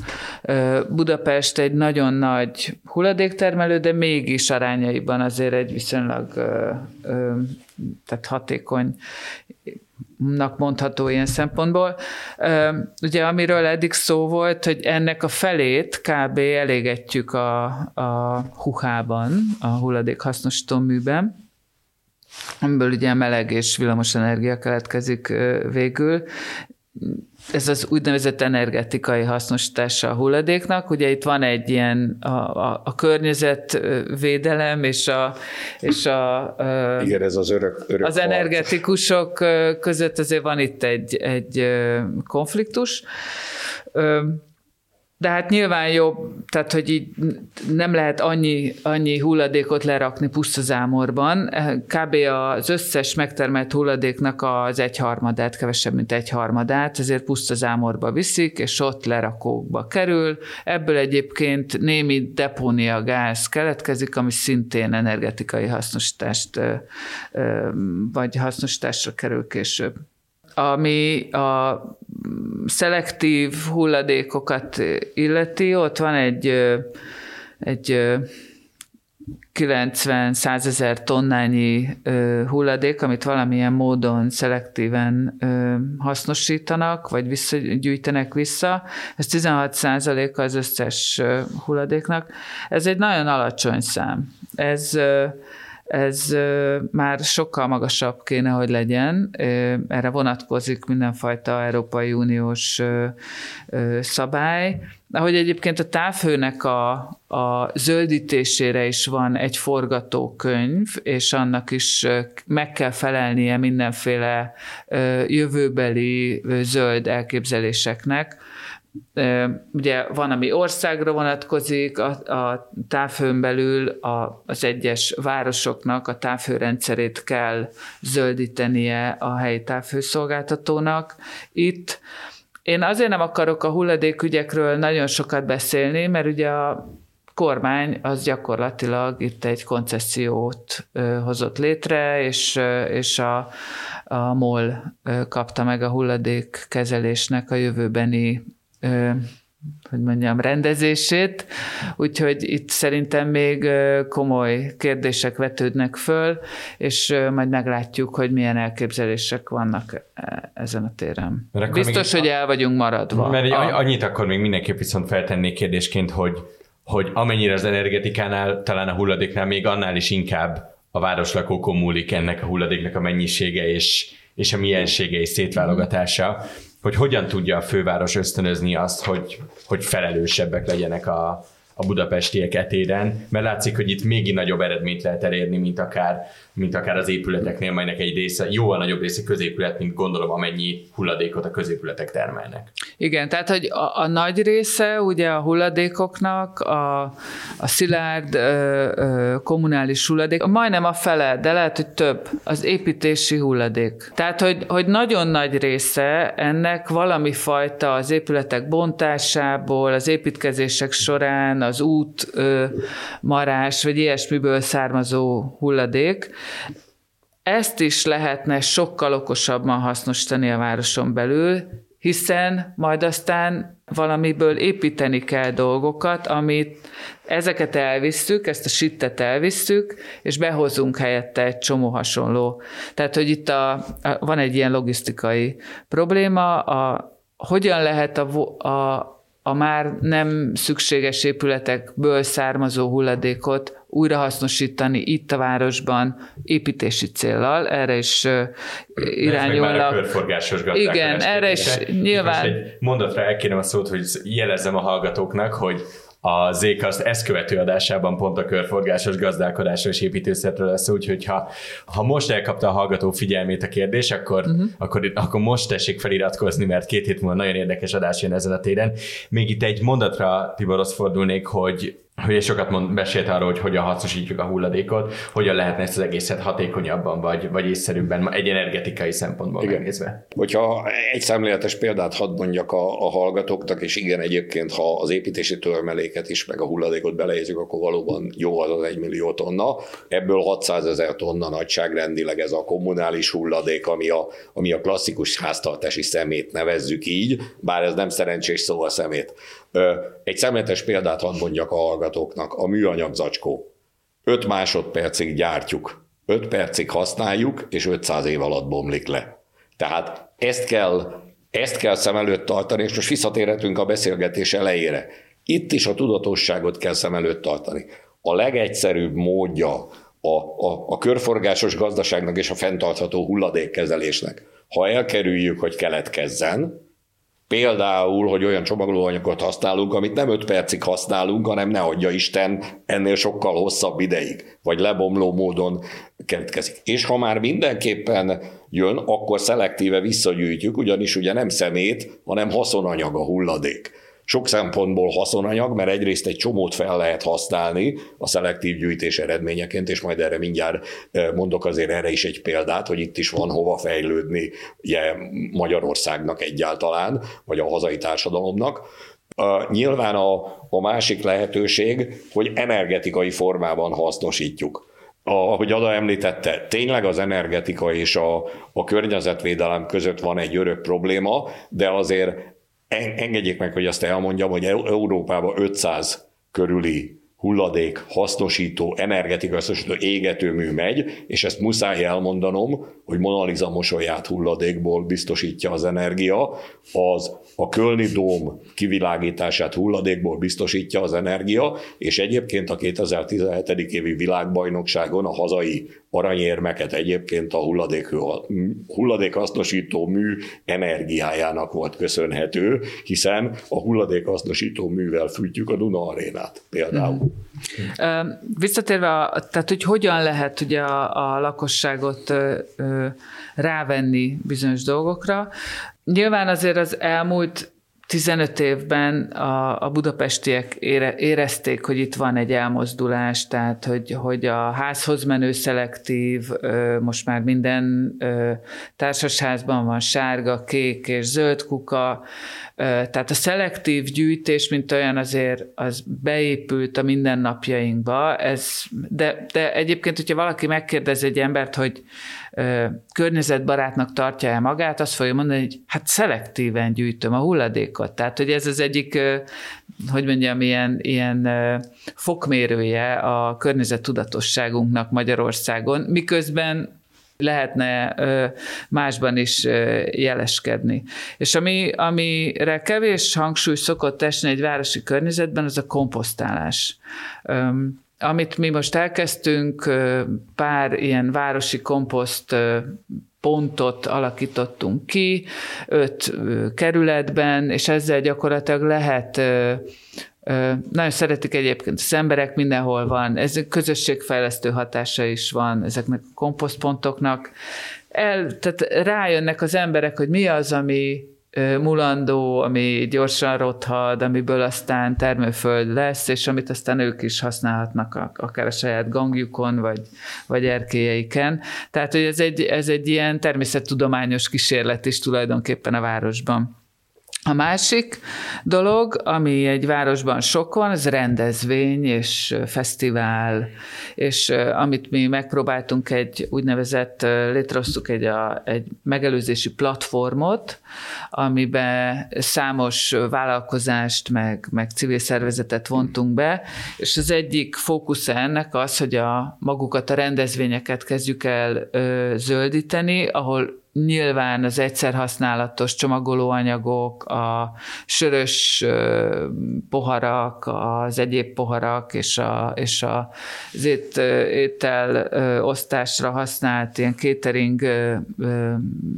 Budapest egy nagyon nagy hulladéktermelő, de mégis arányaiban azért egy viszonylag tehát hatékony nak mondható ilyen szempontból. Ugye amiről eddig szó volt, hogy ennek a felét kb. elégetjük a, a huhában, a hulladék hasznosító műben, amiből ugye meleg és villamos energia keletkezik végül, ez az úgynevezett energetikai hasznosítása a hulladéknak. Ugye itt van egy ilyen a, a, a környezetvédelem és a, és a, Igen, ez az örök, örök az energetikusok között azért van itt egy, egy konfliktus. De hát nyilván jobb, tehát hogy így nem lehet annyi, annyi hulladékot lerakni pusztazámorban. Kb. az összes megtermelt hulladéknak az egyharmadát, kevesebb, mint egyharmadát, ezért pusztazámorba viszik, és ott lerakókba kerül. Ebből egyébként némi depónia gáz keletkezik, ami szintén energetikai hasznosítást, vagy hasznosításra kerül később ami a szelektív hulladékokat illeti, ott van egy, egy 90-100 ezer tonnányi hulladék, amit valamilyen módon szelektíven hasznosítanak, vagy visszagyűjtenek vissza. Ez 16 százaléka az összes hulladéknak. Ez egy nagyon alacsony szám. Ez ez már sokkal magasabb kéne, hogy legyen. Erre vonatkozik mindenfajta Európai Uniós szabály. Ahogy egyébként a távhőnek a, a zöldítésére is van egy forgatókönyv, és annak is meg kell felelnie mindenféle jövőbeli zöld elképzeléseknek, Ugye van, ami országra vonatkozik, a, a távhőn belül a, az egyes városoknak a távhőrendszerét kell zöldítenie a helyi távhőszolgáltatónak. Itt én azért nem akarok a hulladékügyekről nagyon sokat beszélni, mert ugye a kormány az gyakorlatilag itt egy koncesziót hozott létre, és, és a, a MOL kapta meg a hulladékkezelésnek a jövőbeni hogy mondjam, rendezését, úgyhogy itt szerintem még komoly kérdések vetődnek föl, és majd meglátjuk, hogy milyen elképzelések vannak ezen a téren. Biztos, még, hogy el vagyunk maradva. Mert a... annyit akkor még mindenképp viszont feltennék kérdésként, hogy, hogy amennyire az energetikánál, talán a hulladéknál még annál is inkább a városlakókon múlik ennek a hulladéknek a mennyisége és, és a miensége és szétválogatása, hogy hogyan tudja a főváros ösztönözni azt, hogy, hogy felelősebbek legyenek a, a budapestiek etéren, mert látszik, hogy itt még nagyobb eredményt lehet elérni, mint akár, mint akár az épületeknél, melynek egy része, jóval nagyobb része középület, mint gondolom, amennyi hulladékot a középületek termelnek. Igen, tehát hogy a, a nagy része ugye a hulladékoknak, a, a szilárd ö, ö, kommunális hulladék, majdnem a fele, de lehet, hogy több, az építési hulladék. Tehát, hogy, hogy nagyon nagy része ennek valami fajta az épületek bontásából, az építkezések során, az út ö, marás, vagy ilyesmiből származó hulladék. Ezt is lehetne sokkal okosabban hasznosítani a városon belül, hiszen majd aztán valamiből építeni kell dolgokat, amit ezeket elvisszük, ezt a sittet elvisszük, és behozunk helyette egy csomó hasonló. Tehát, hogy itt a, van egy ilyen logisztikai probléma, a, hogyan lehet a, a, a már nem szükséges épületekből származó hulladékot újrahasznosítani itt a városban építési céllal, erre is irányulnak. körforgásos Igen, erre is nyilván. Most egy mondatra elkérem a szót, hogy jelezzem a hallgatóknak, hogy a Zékaszt ezt követő adásában pont a körforgásos gazdálkodásról és építőszerről lesz, úgyhogy ha, ha most elkapta a hallgató figyelmét a kérdés, akkor, uh-huh. akkor, akkor most tessék feliratkozni, mert két hét múlva nagyon érdekes adás jön ezen a téren. Még itt egy mondatra Tiborhoz fordulnék, hogy hogy sokat mond, mesélt arról, hogy hogyan hasznosítjuk a hulladékot, hogyan lehetne ezt az egészet hatékonyabban, vagy, vagy észszerűbben, egy energetikai szempontból igen. megnézve. Hogyha egy szemléletes példát hadd mondjak a, a hallgatóknak, és igen, egyébként, ha az építési törmeléket is, meg a hulladékot beleézzük, akkor valóban jó az az egy millió tonna. Ebből 600 ezer tonna nagyságrendileg ez a kommunális hulladék, ami a, ami a klasszikus háztartási szemét nevezzük így, bár ez nem szerencsés szó a szemét. Egy szemletes példát hadd mondjak a hallgatóknak, a műanyag zacskó. 5 másodpercig gyártjuk, 5 percig használjuk, és 500 év alatt bomlik le. Tehát ezt kell, ezt kell szem előtt tartani, és most visszatérhetünk a beszélgetés elejére. Itt is a tudatosságot kell szem előtt tartani. A legegyszerűbb módja a, a, a körforgásos gazdaságnak és a fenntartható hulladékkezelésnek, ha elkerüljük, hogy keletkezzen, Például, hogy olyan csomagolóanyagot használunk, amit nem 5 percig használunk, hanem ne adja Isten ennél sokkal hosszabb ideig, vagy lebomló módon keletkezik. És ha már mindenképpen jön, akkor szelektíve visszagyűjtjük, ugyanis ugye nem szemét, hanem haszonanyag a hulladék sok szempontból haszonanyag, mert egyrészt egy csomót fel lehet használni a szelektív gyűjtés eredményeként, és majd erre mindjárt mondok azért erre is egy példát, hogy itt is van hova fejlődni ugye, Magyarországnak egyáltalán, vagy a hazai társadalomnak. Uh, nyilván a, a másik lehetőség, hogy energetikai formában hasznosítjuk. Ahogy Ada említette, tényleg az energetika és a, a környezetvédelem között van egy örök probléma, de azért engedjék meg, hogy azt elmondjam, hogy Európában 500 körüli hulladék hasznosító, energetika hasznosító égetőmű megy, és ezt muszáj elmondanom, hogy Monaliza mosolyát hulladékból biztosítja az energia, az a Kölni Dóm kivilágítását hulladékból biztosítja az energia, és egyébként a 2017. évi világbajnokságon a hazai aranyérmeket egyébként a hulladék, hulladék hasznosító mű energiájának volt köszönhető, hiszen a hulladék hasznosító művel fűtjük a Duna arénát például. Visszatérve, a, tehát hogy hogyan lehet ugye a, a lakosságot rávenni bizonyos dolgokra. Nyilván azért az elmúlt 15 évben a, a budapestiek ére, érezték, hogy itt van egy elmozdulás, tehát hogy, hogy a házhoz menő szelektív, most már minden társasházban van sárga, kék és zöld kuka, tehát a szelektív gyűjtés, mint olyan azért az beépült a mindennapjainkba, ez, de, de egyébként, hogyha valaki megkérdez egy embert, hogy környezetbarátnak tartja-e magát, azt fogja mondani, hogy hát szelektíven gyűjtöm a hulladékot. Tehát, hogy ez az egyik, hogy mondjam, ilyen, ilyen fokmérője a környezettudatosságunknak Magyarországon, miközben lehetne másban is jeleskedni. És ami, amire kevés hangsúly szokott esni egy városi környezetben, az a komposztálás. amit mi most elkezdtünk, pár ilyen városi komposzt pontot alakítottunk ki, öt kerületben, és ezzel gyakorlatilag lehet nagyon szeretik egyébként az emberek, mindenhol van. Ez közösségfejlesztő hatása is van ezeknek a komposztpontoknak. El, tehát rájönnek az emberek, hogy mi az, ami mulandó, ami gyorsan rothad, amiből aztán termőföld lesz, és amit aztán ők is használhatnak akár a saját gangjukon, vagy, vagy erkélyeiken. Tehát, hogy ez egy, ez egy ilyen természettudományos kísérlet is tulajdonképpen a városban. A másik dolog, ami egy városban sok van, az rendezvény és fesztivál, és amit mi megpróbáltunk egy úgynevezett, létrehoztuk egy, a, egy megelőzési platformot, amiben számos vállalkozást, meg, meg civil szervezetet vontunk be, és az egyik fókusza ennek az, hogy a magukat a rendezvényeket kezdjük el ö, zöldíteni, ahol nyilván az egyszer használatos csomagolóanyagok, a sörös poharak, az egyéb poharak és, a, és a, az ét, étel osztásra használt ilyen catering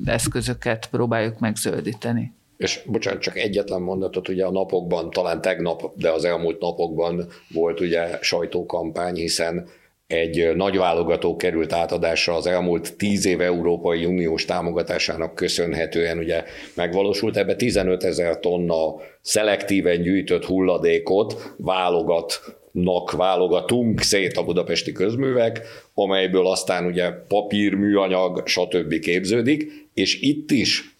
eszközöket próbáljuk megzöldíteni. És bocsánat, csak egyetlen mondatot, ugye a napokban, talán tegnap, de az elmúlt napokban volt ugye sajtókampány, hiszen egy nagy válogató került átadásra az elmúlt tíz év Európai Uniós támogatásának köszönhetően ugye megvalósult. Ebbe 15 ezer tonna szelektíven gyűjtött hulladékot válogatnak, válogatunk szét a budapesti közművek, amelyből aztán ugye papír, műanyag, stb. képződik, és itt is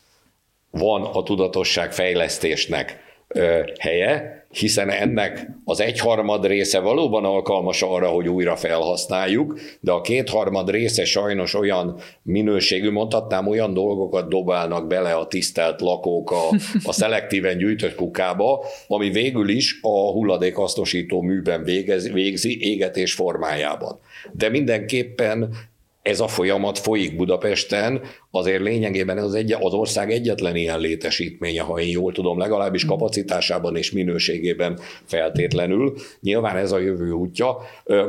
van a tudatosság fejlesztésnek helye, hiszen ennek az egyharmad része valóban alkalmas arra, hogy újra felhasználjuk, de a kétharmad része sajnos olyan minőségű, mondhatnám, olyan dolgokat dobálnak bele a tisztelt lakók a, a szelektíven gyűjtött kukába, ami végül is a hulladékasztosító műben végez, végzi égetés formájában. De mindenképpen ez a folyamat folyik Budapesten, azért lényegében ez az, egy, az ország egyetlen ilyen létesítménye, ha én jól tudom, legalábbis kapacitásában és minőségében feltétlenül. Nyilván ez a jövő útja.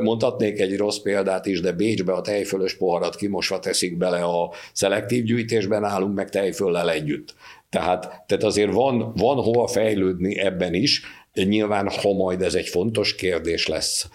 Mondhatnék egy rossz példát is, de Bécsbe a tejfölös poharat kimosva teszik bele a szelektív gyűjtésben, állunk meg tejföllel együtt. Tehát, tehát azért van, van hova fejlődni ebben is, nyilván, ha majd ez egy fontos kérdés lesz,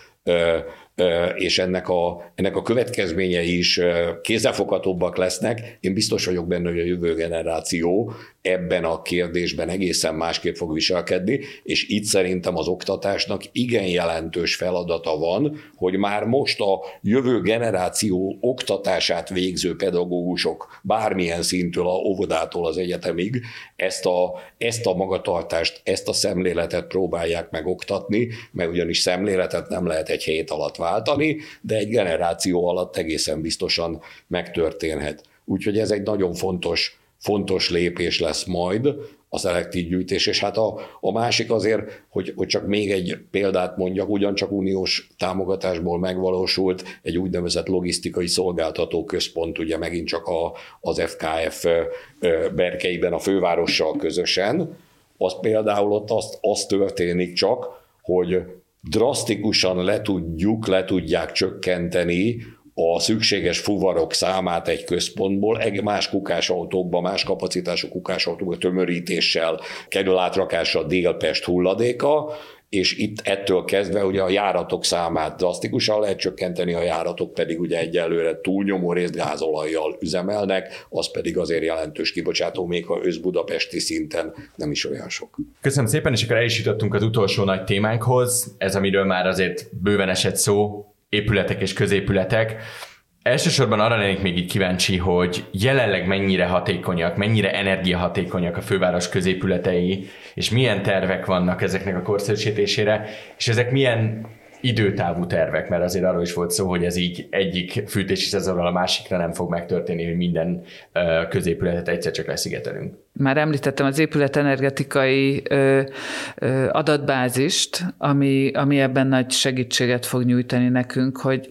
és ennek a, ennek a következményei is kézzelfoghatóbbak lesznek. Én biztos vagyok benne, hogy a jövő generáció ebben a kérdésben egészen másképp fog viselkedni, és itt szerintem az oktatásnak igen jelentős feladata van, hogy már most a jövő generáció oktatását végző pedagógusok bármilyen szintől, a óvodától az egyetemig ezt a, ezt a magatartást, ezt a szemléletet próbálják megoktatni, mert ugyanis szemléletet nem lehet egy hét alatt váltani, de egy generáció alatt egészen biztosan megtörténhet. Úgyhogy ez egy nagyon fontos fontos lépés lesz majd a szelektív gyűjtés, és hát a, a másik azért, hogy, hogy csak még egy példát mondjak, ugyancsak uniós támogatásból megvalósult egy úgynevezett logisztikai szolgáltató központ, ugye megint csak a, az FKF berkeiben a fővárossal közösen, az például ott azt, az történik csak, hogy drasztikusan le tudjuk, le tudják csökkenteni a szükséges fuvarok számát egy központból, más kukásautókba, más kapacitású kukásautókba tömörítéssel kerül átrakásra Délpest hulladéka, és itt ettől kezdve ugye a járatok számát drasztikusan lehet csökkenteni, a járatok pedig ugye egyelőre túlnyomó részt gázolajjal üzemelnek, az pedig azért jelentős kibocsátó, még ha össz-budapesti szinten nem is olyan sok. Köszönöm szépen, és akkor el is jutottunk az utolsó nagy témánkhoz, ez amiről már azért bőven esett szó, épületek és középületek. Elsősorban arra lennék még így kíváncsi, hogy jelenleg mennyire hatékonyak, mennyire energiahatékonyak a főváros középületei, és milyen tervek vannak ezeknek a korszerűsítésére, és ezek milyen időtávú tervek, mert azért arról is volt szó, hogy ez így egyik fűtési szezonról a másikra nem fog megtörténni, hogy minden középületet egyszer csak leszigetelünk. Már említettem az épület energetikai ö, ö, adatbázist, ami, ami ebben nagy segítséget fog nyújtani nekünk, hogy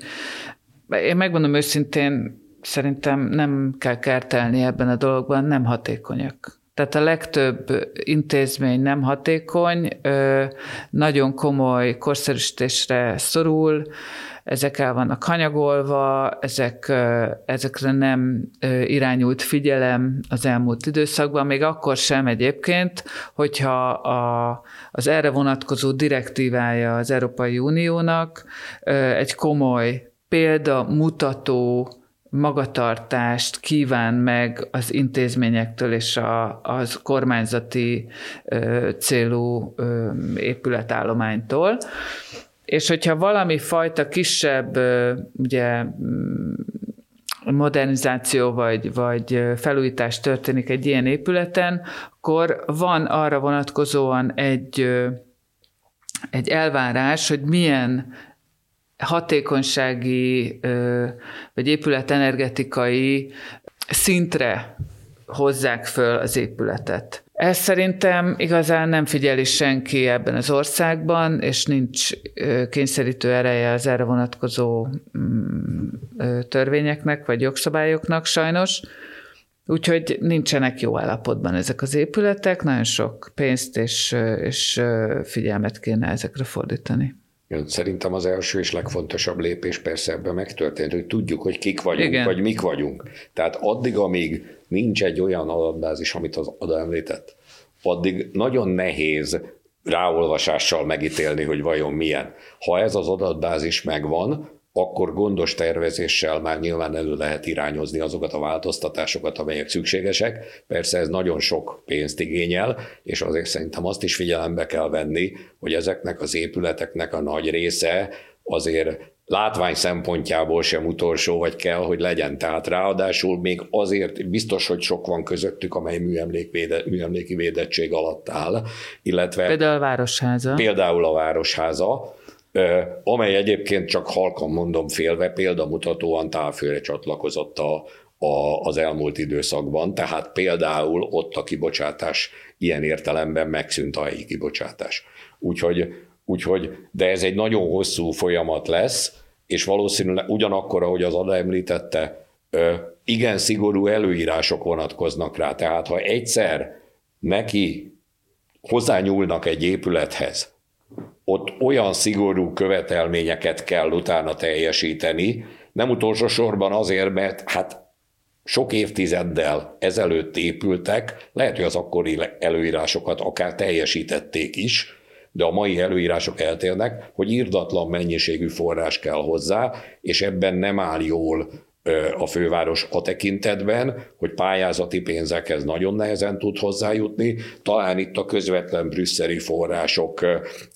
én megmondom őszintén, szerintem nem kell kertelni ebben a dologban, nem hatékonyak. Tehát a legtöbb intézmény nem hatékony, nagyon komoly korszerűsítésre szorul, ezek el vannak hanyagolva, ezek, ezekre nem irányult figyelem az elmúlt időszakban, még akkor sem egyébként, hogyha a, az erre vonatkozó direktívája az Európai Uniónak egy komoly példa, mutató, magatartást kíván meg az intézményektől és a, az kormányzati ö, célú ö, épületállománytól. És hogyha valami fajta kisebb ugye, mm, modernizáció vagy, vagy felújítás történik egy ilyen épületen, akkor van arra vonatkozóan egy, egy elvárás, hogy milyen hatékonysági vagy épületenergetikai szintre hozzák föl az épületet. Ezt szerintem igazán nem figyeli senki ebben az országban, és nincs kényszerítő ereje az erre vonatkozó mm, törvényeknek vagy jogszabályoknak sajnos. Úgyhogy nincsenek jó állapotban ezek az épületek, nagyon sok pénzt és, és figyelmet kéne ezekre fordítani. Szerintem az első és legfontosabb lépés persze ebben megtörtént, hogy tudjuk, hogy kik vagyunk, Igen. vagy mik vagyunk. Tehát addig, amíg nincs egy olyan adatbázis, amit az Ada említett, addig nagyon nehéz ráolvasással megítélni, hogy vajon milyen. Ha ez az adatbázis megvan, akkor gondos tervezéssel már nyilván elő lehet irányozni azokat a változtatásokat, amelyek szükségesek. Persze ez nagyon sok pénzt igényel, és azért szerintem azt is figyelembe kell venni, hogy ezeknek az épületeknek a nagy része azért látvány szempontjából sem utolsó, vagy kell, hogy legyen. Tehát ráadásul még azért biztos, hogy sok van közöttük, amely műemlék véde, műemléki védettség alatt áll, illetve... Például a Városháza. Például a Városháza, amely egyébként csak halkan mondom félve példamutatóan távfőre csatlakozott a, a, az elmúlt időszakban, tehát például ott a kibocsátás ilyen értelemben megszűnt a helyi kibocsátás. Úgyhogy, úgyhogy, de ez egy nagyon hosszú folyamat lesz, és valószínűleg ugyanakkor, ahogy az Ada említette, igen szigorú előírások vonatkoznak rá. Tehát ha egyszer neki hozzányúlnak egy épülethez, ott olyan szigorú követelményeket kell utána teljesíteni, nem utolsó sorban azért, mert hát sok évtizeddel ezelőtt épültek, lehet, hogy az akkori előírásokat akár teljesítették is, de a mai előírások eltérnek, hogy írdatlan mennyiségű forrás kell hozzá, és ebben nem áll jól a főváros a tekintetben, hogy pályázati pénzekhez nagyon nehezen tud hozzájutni. Talán itt a közvetlen brüsszeli források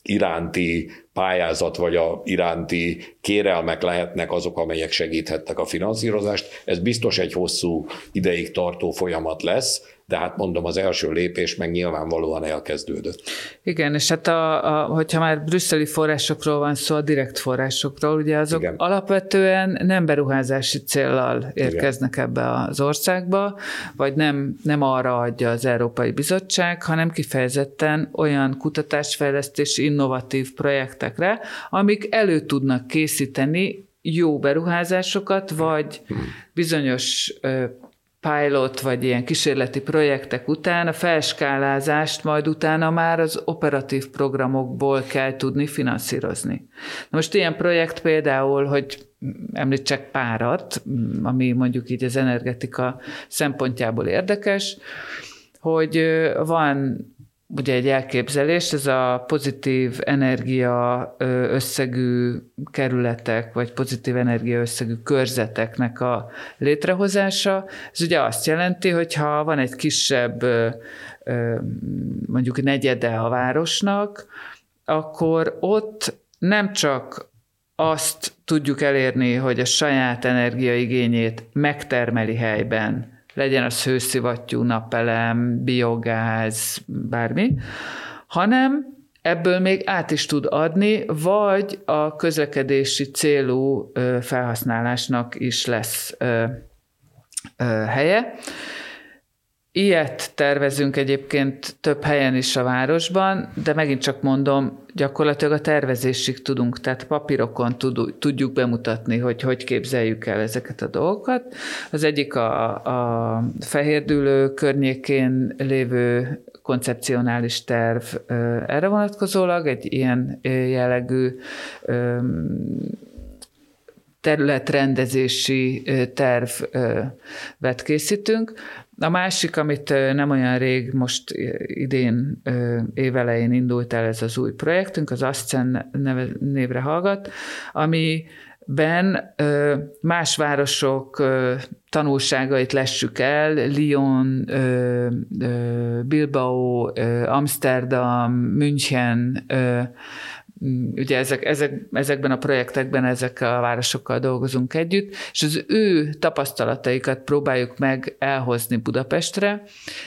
iránti pályázat vagy a iránti kérelmek lehetnek azok, amelyek segíthetnek a finanszírozást. Ez biztos egy hosszú ideig tartó folyamat lesz, de hát mondom, az első lépés meg nyilvánvalóan elkezdődött. Igen, és hát a, a, hogyha már brüsszeli forrásokról van szó, a direkt forrásokról, ugye azok Igen. alapvetően nem beruházási céllal érkeznek Igen. ebbe az országba, vagy nem, nem arra adja az Európai Bizottság, hanem kifejezetten olyan kutatásfejlesztési innovatív projektekre, amik elő tudnak készíteni jó beruházásokat, vagy bizonyos pilot vagy ilyen kísérleti projektek után a felskálázást majd utána már az operatív programokból kell tudni finanszírozni. Na most ilyen projekt például, hogy említsek párat, ami mondjuk így az energetika szempontjából érdekes, hogy van ugye egy elképzelés, ez a pozitív energia összegű kerületek, vagy pozitív energia összegű körzeteknek a létrehozása. Ez ugye azt jelenti, hogy ha van egy kisebb mondjuk negyede a városnak, akkor ott nem csak azt tudjuk elérni, hogy a saját energiaigényét megtermeli helyben, legyen az hőszivattyú, napelem, biogáz, bármi, hanem ebből még át is tud adni, vagy a közlekedési célú felhasználásnak is lesz helye. Ilyet tervezünk egyébként több helyen is a városban, de megint csak mondom, gyakorlatilag a tervezésig tudunk, tehát papírokon tudjuk bemutatni, hogy hogy képzeljük el ezeket a dolgokat. Az egyik a, a Fehérdülő környékén lévő koncepcionális terv erre vonatkozólag, egy ilyen jellegű területrendezési tervet készítünk. A másik, amit nem olyan rég, most idén évelején indult el ez az új projektünk, az Ascen névre hallgat, ami ben más városok tanulságait lessük el, Lyon, Bilbao, Amsterdam, München, ugye ezek, ezek, ezekben a projektekben ezekkel a városokkal dolgozunk együtt, és az ő tapasztalataikat próbáljuk meg elhozni Budapestre,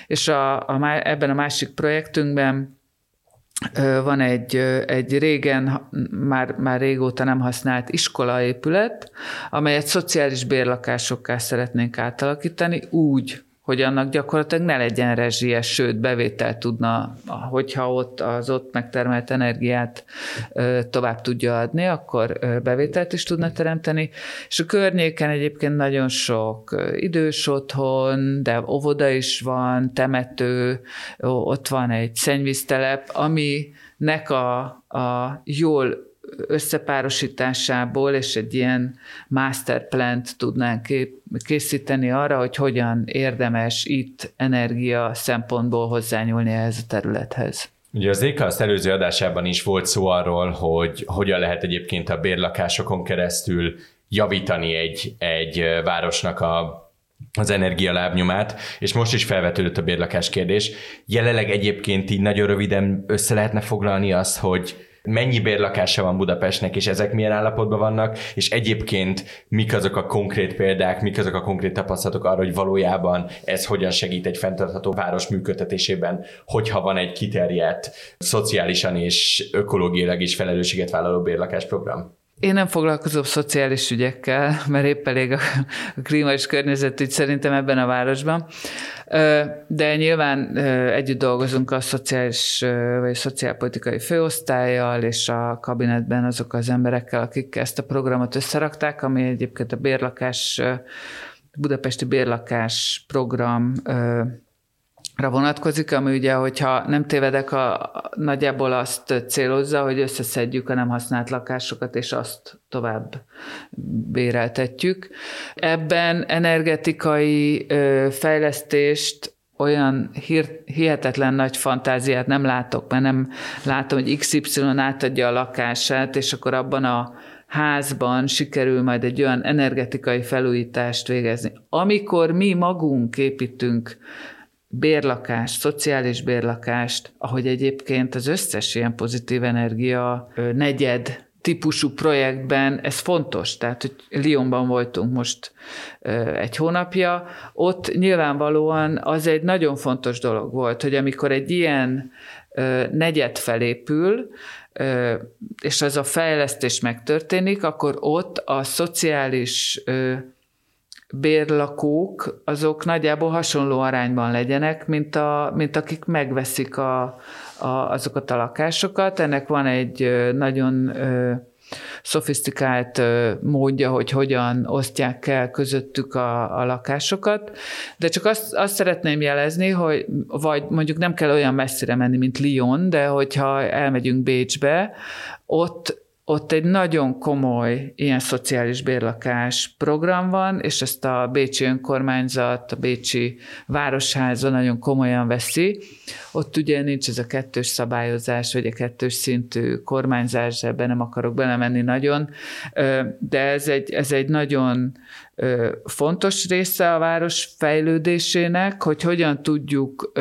és a, a, ebben a másik projektünkben van egy, egy régen, már, már régóta nem használt iskolaépület, amelyet szociális bérlakásokká szeretnénk átalakítani úgy, hogy annak gyakorlatilag ne legyen rezsie, sőt bevételt tudna, hogyha ott az ott megtermelt energiát tovább tudja adni, akkor bevételt is tudna teremteni. És a környéken egyébként nagyon sok idős otthon, de óvoda is van, temető, ott van egy szennyvíztelep, aminek a, a jól összepárosításából és egy ilyen master plant tudnánk készíteni arra, hogy hogyan érdemes itt energia szempontból hozzányúlni ehhez a területhez. Ugye az az előző adásában is volt szó arról, hogy hogyan lehet egyébként a bérlakásokon keresztül javítani egy, egy városnak a az energialábnyomát, és most is felvetődött a bérlakás kérdés. Jelenleg egyébként így nagyon röviden össze lehetne foglalni azt, hogy mennyi bérlakása van Budapestnek, és ezek milyen állapotban vannak, és egyébként mik azok a konkrét példák, mik azok a konkrét tapasztalatok arra, hogy valójában ez hogyan segít egy fenntartható város működtetésében, hogyha van egy kiterjedt, szociálisan és ökológiailag is felelősséget vállaló bérlakásprogram. Én nem foglalkozom szociális ügyekkel, mert épp elég a klíma és környezetügy szerintem ebben a városban. De nyilván együtt dolgozunk a szociális vagy a szociálpolitikai főosztályjal és a kabinetben azok az emberekkel, akik ezt a programot összerakták, ami egyébként a bérlakás, budapesti bérlakás program vonatkozik, ami ugye, hogyha nem tévedek, a, nagyjából azt célozza, hogy összeszedjük a nem használt lakásokat, és azt tovább béreltetjük. Ebben energetikai ö, fejlesztést olyan hihetetlen nagy fantáziát nem látok, mert nem látom, hogy XY átadja a lakását, és akkor abban a házban sikerül majd egy olyan energetikai felújítást végezni. Amikor mi magunk építünk bérlakást, szociális bérlakást, ahogy egyébként az összes ilyen pozitív energia negyed típusú projektben ez fontos. Tehát, hogy Lyonban voltunk most egy hónapja, ott nyilvánvalóan az egy nagyon fontos dolog volt, hogy amikor egy ilyen negyed felépül, és az a fejlesztés megtörténik, akkor ott a szociális bérlakók azok nagyjából hasonló arányban legyenek, mint, a, mint akik megveszik a, a, azokat a lakásokat. Ennek van egy nagyon ö, szofisztikált módja, hogy hogyan osztják el közöttük a, a lakásokat, de csak azt, azt szeretném jelezni, hogy vagy mondjuk nem kell olyan messzire menni, mint Lyon, de hogyha elmegyünk Bécsbe, ott ott egy nagyon komoly ilyen szociális bérlakás program van, és ezt a Bécsi önkormányzat, a Bécsi Városháza nagyon komolyan veszi. Ott ugye nincs ez a kettős szabályozás, vagy a kettős szintű kormányzás, ebben nem akarok belemenni nagyon, de ez egy, ez egy nagyon fontos része a város fejlődésének, hogy hogyan tudjuk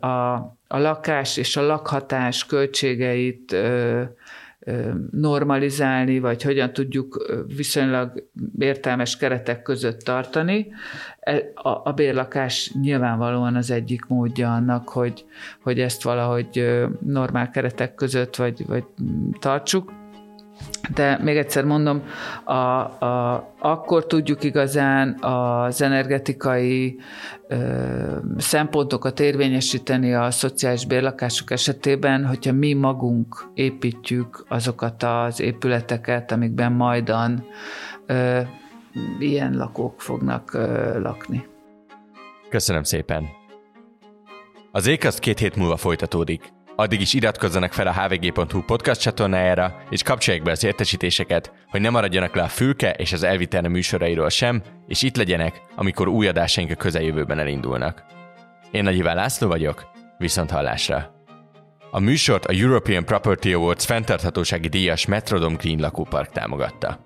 a, a lakás és a lakhatás költségeit normalizálni, vagy hogyan tudjuk viszonylag értelmes keretek között tartani. E, a, a bérlakás nyilvánvalóan az egyik módja annak, hogy, hogy ezt valahogy normál keretek között vagy, vagy tartsuk. De még egyszer mondom, a, a, akkor tudjuk igazán az energetikai ö, szempontokat érvényesíteni a szociális bérlakások esetében, hogyha mi magunk építjük azokat az épületeket, amikben majdan ö, ilyen lakók fognak ö, lakni. Köszönöm szépen! Az ékaszt két hét múlva folytatódik. Addig is iratkozzanak fel a hvg.hu podcast csatornájára, és kapcsolják be az értesítéseket, hogy ne maradjanak le a fülke és az elvitelne műsorairól sem, és itt legyenek, amikor új adásaink a közeljövőben elindulnak. Én Nagy Iván László vagyok, viszont hallásra! A műsort a European Property Awards fenntarthatósági díjas Metrodom Green lakópark támogatta.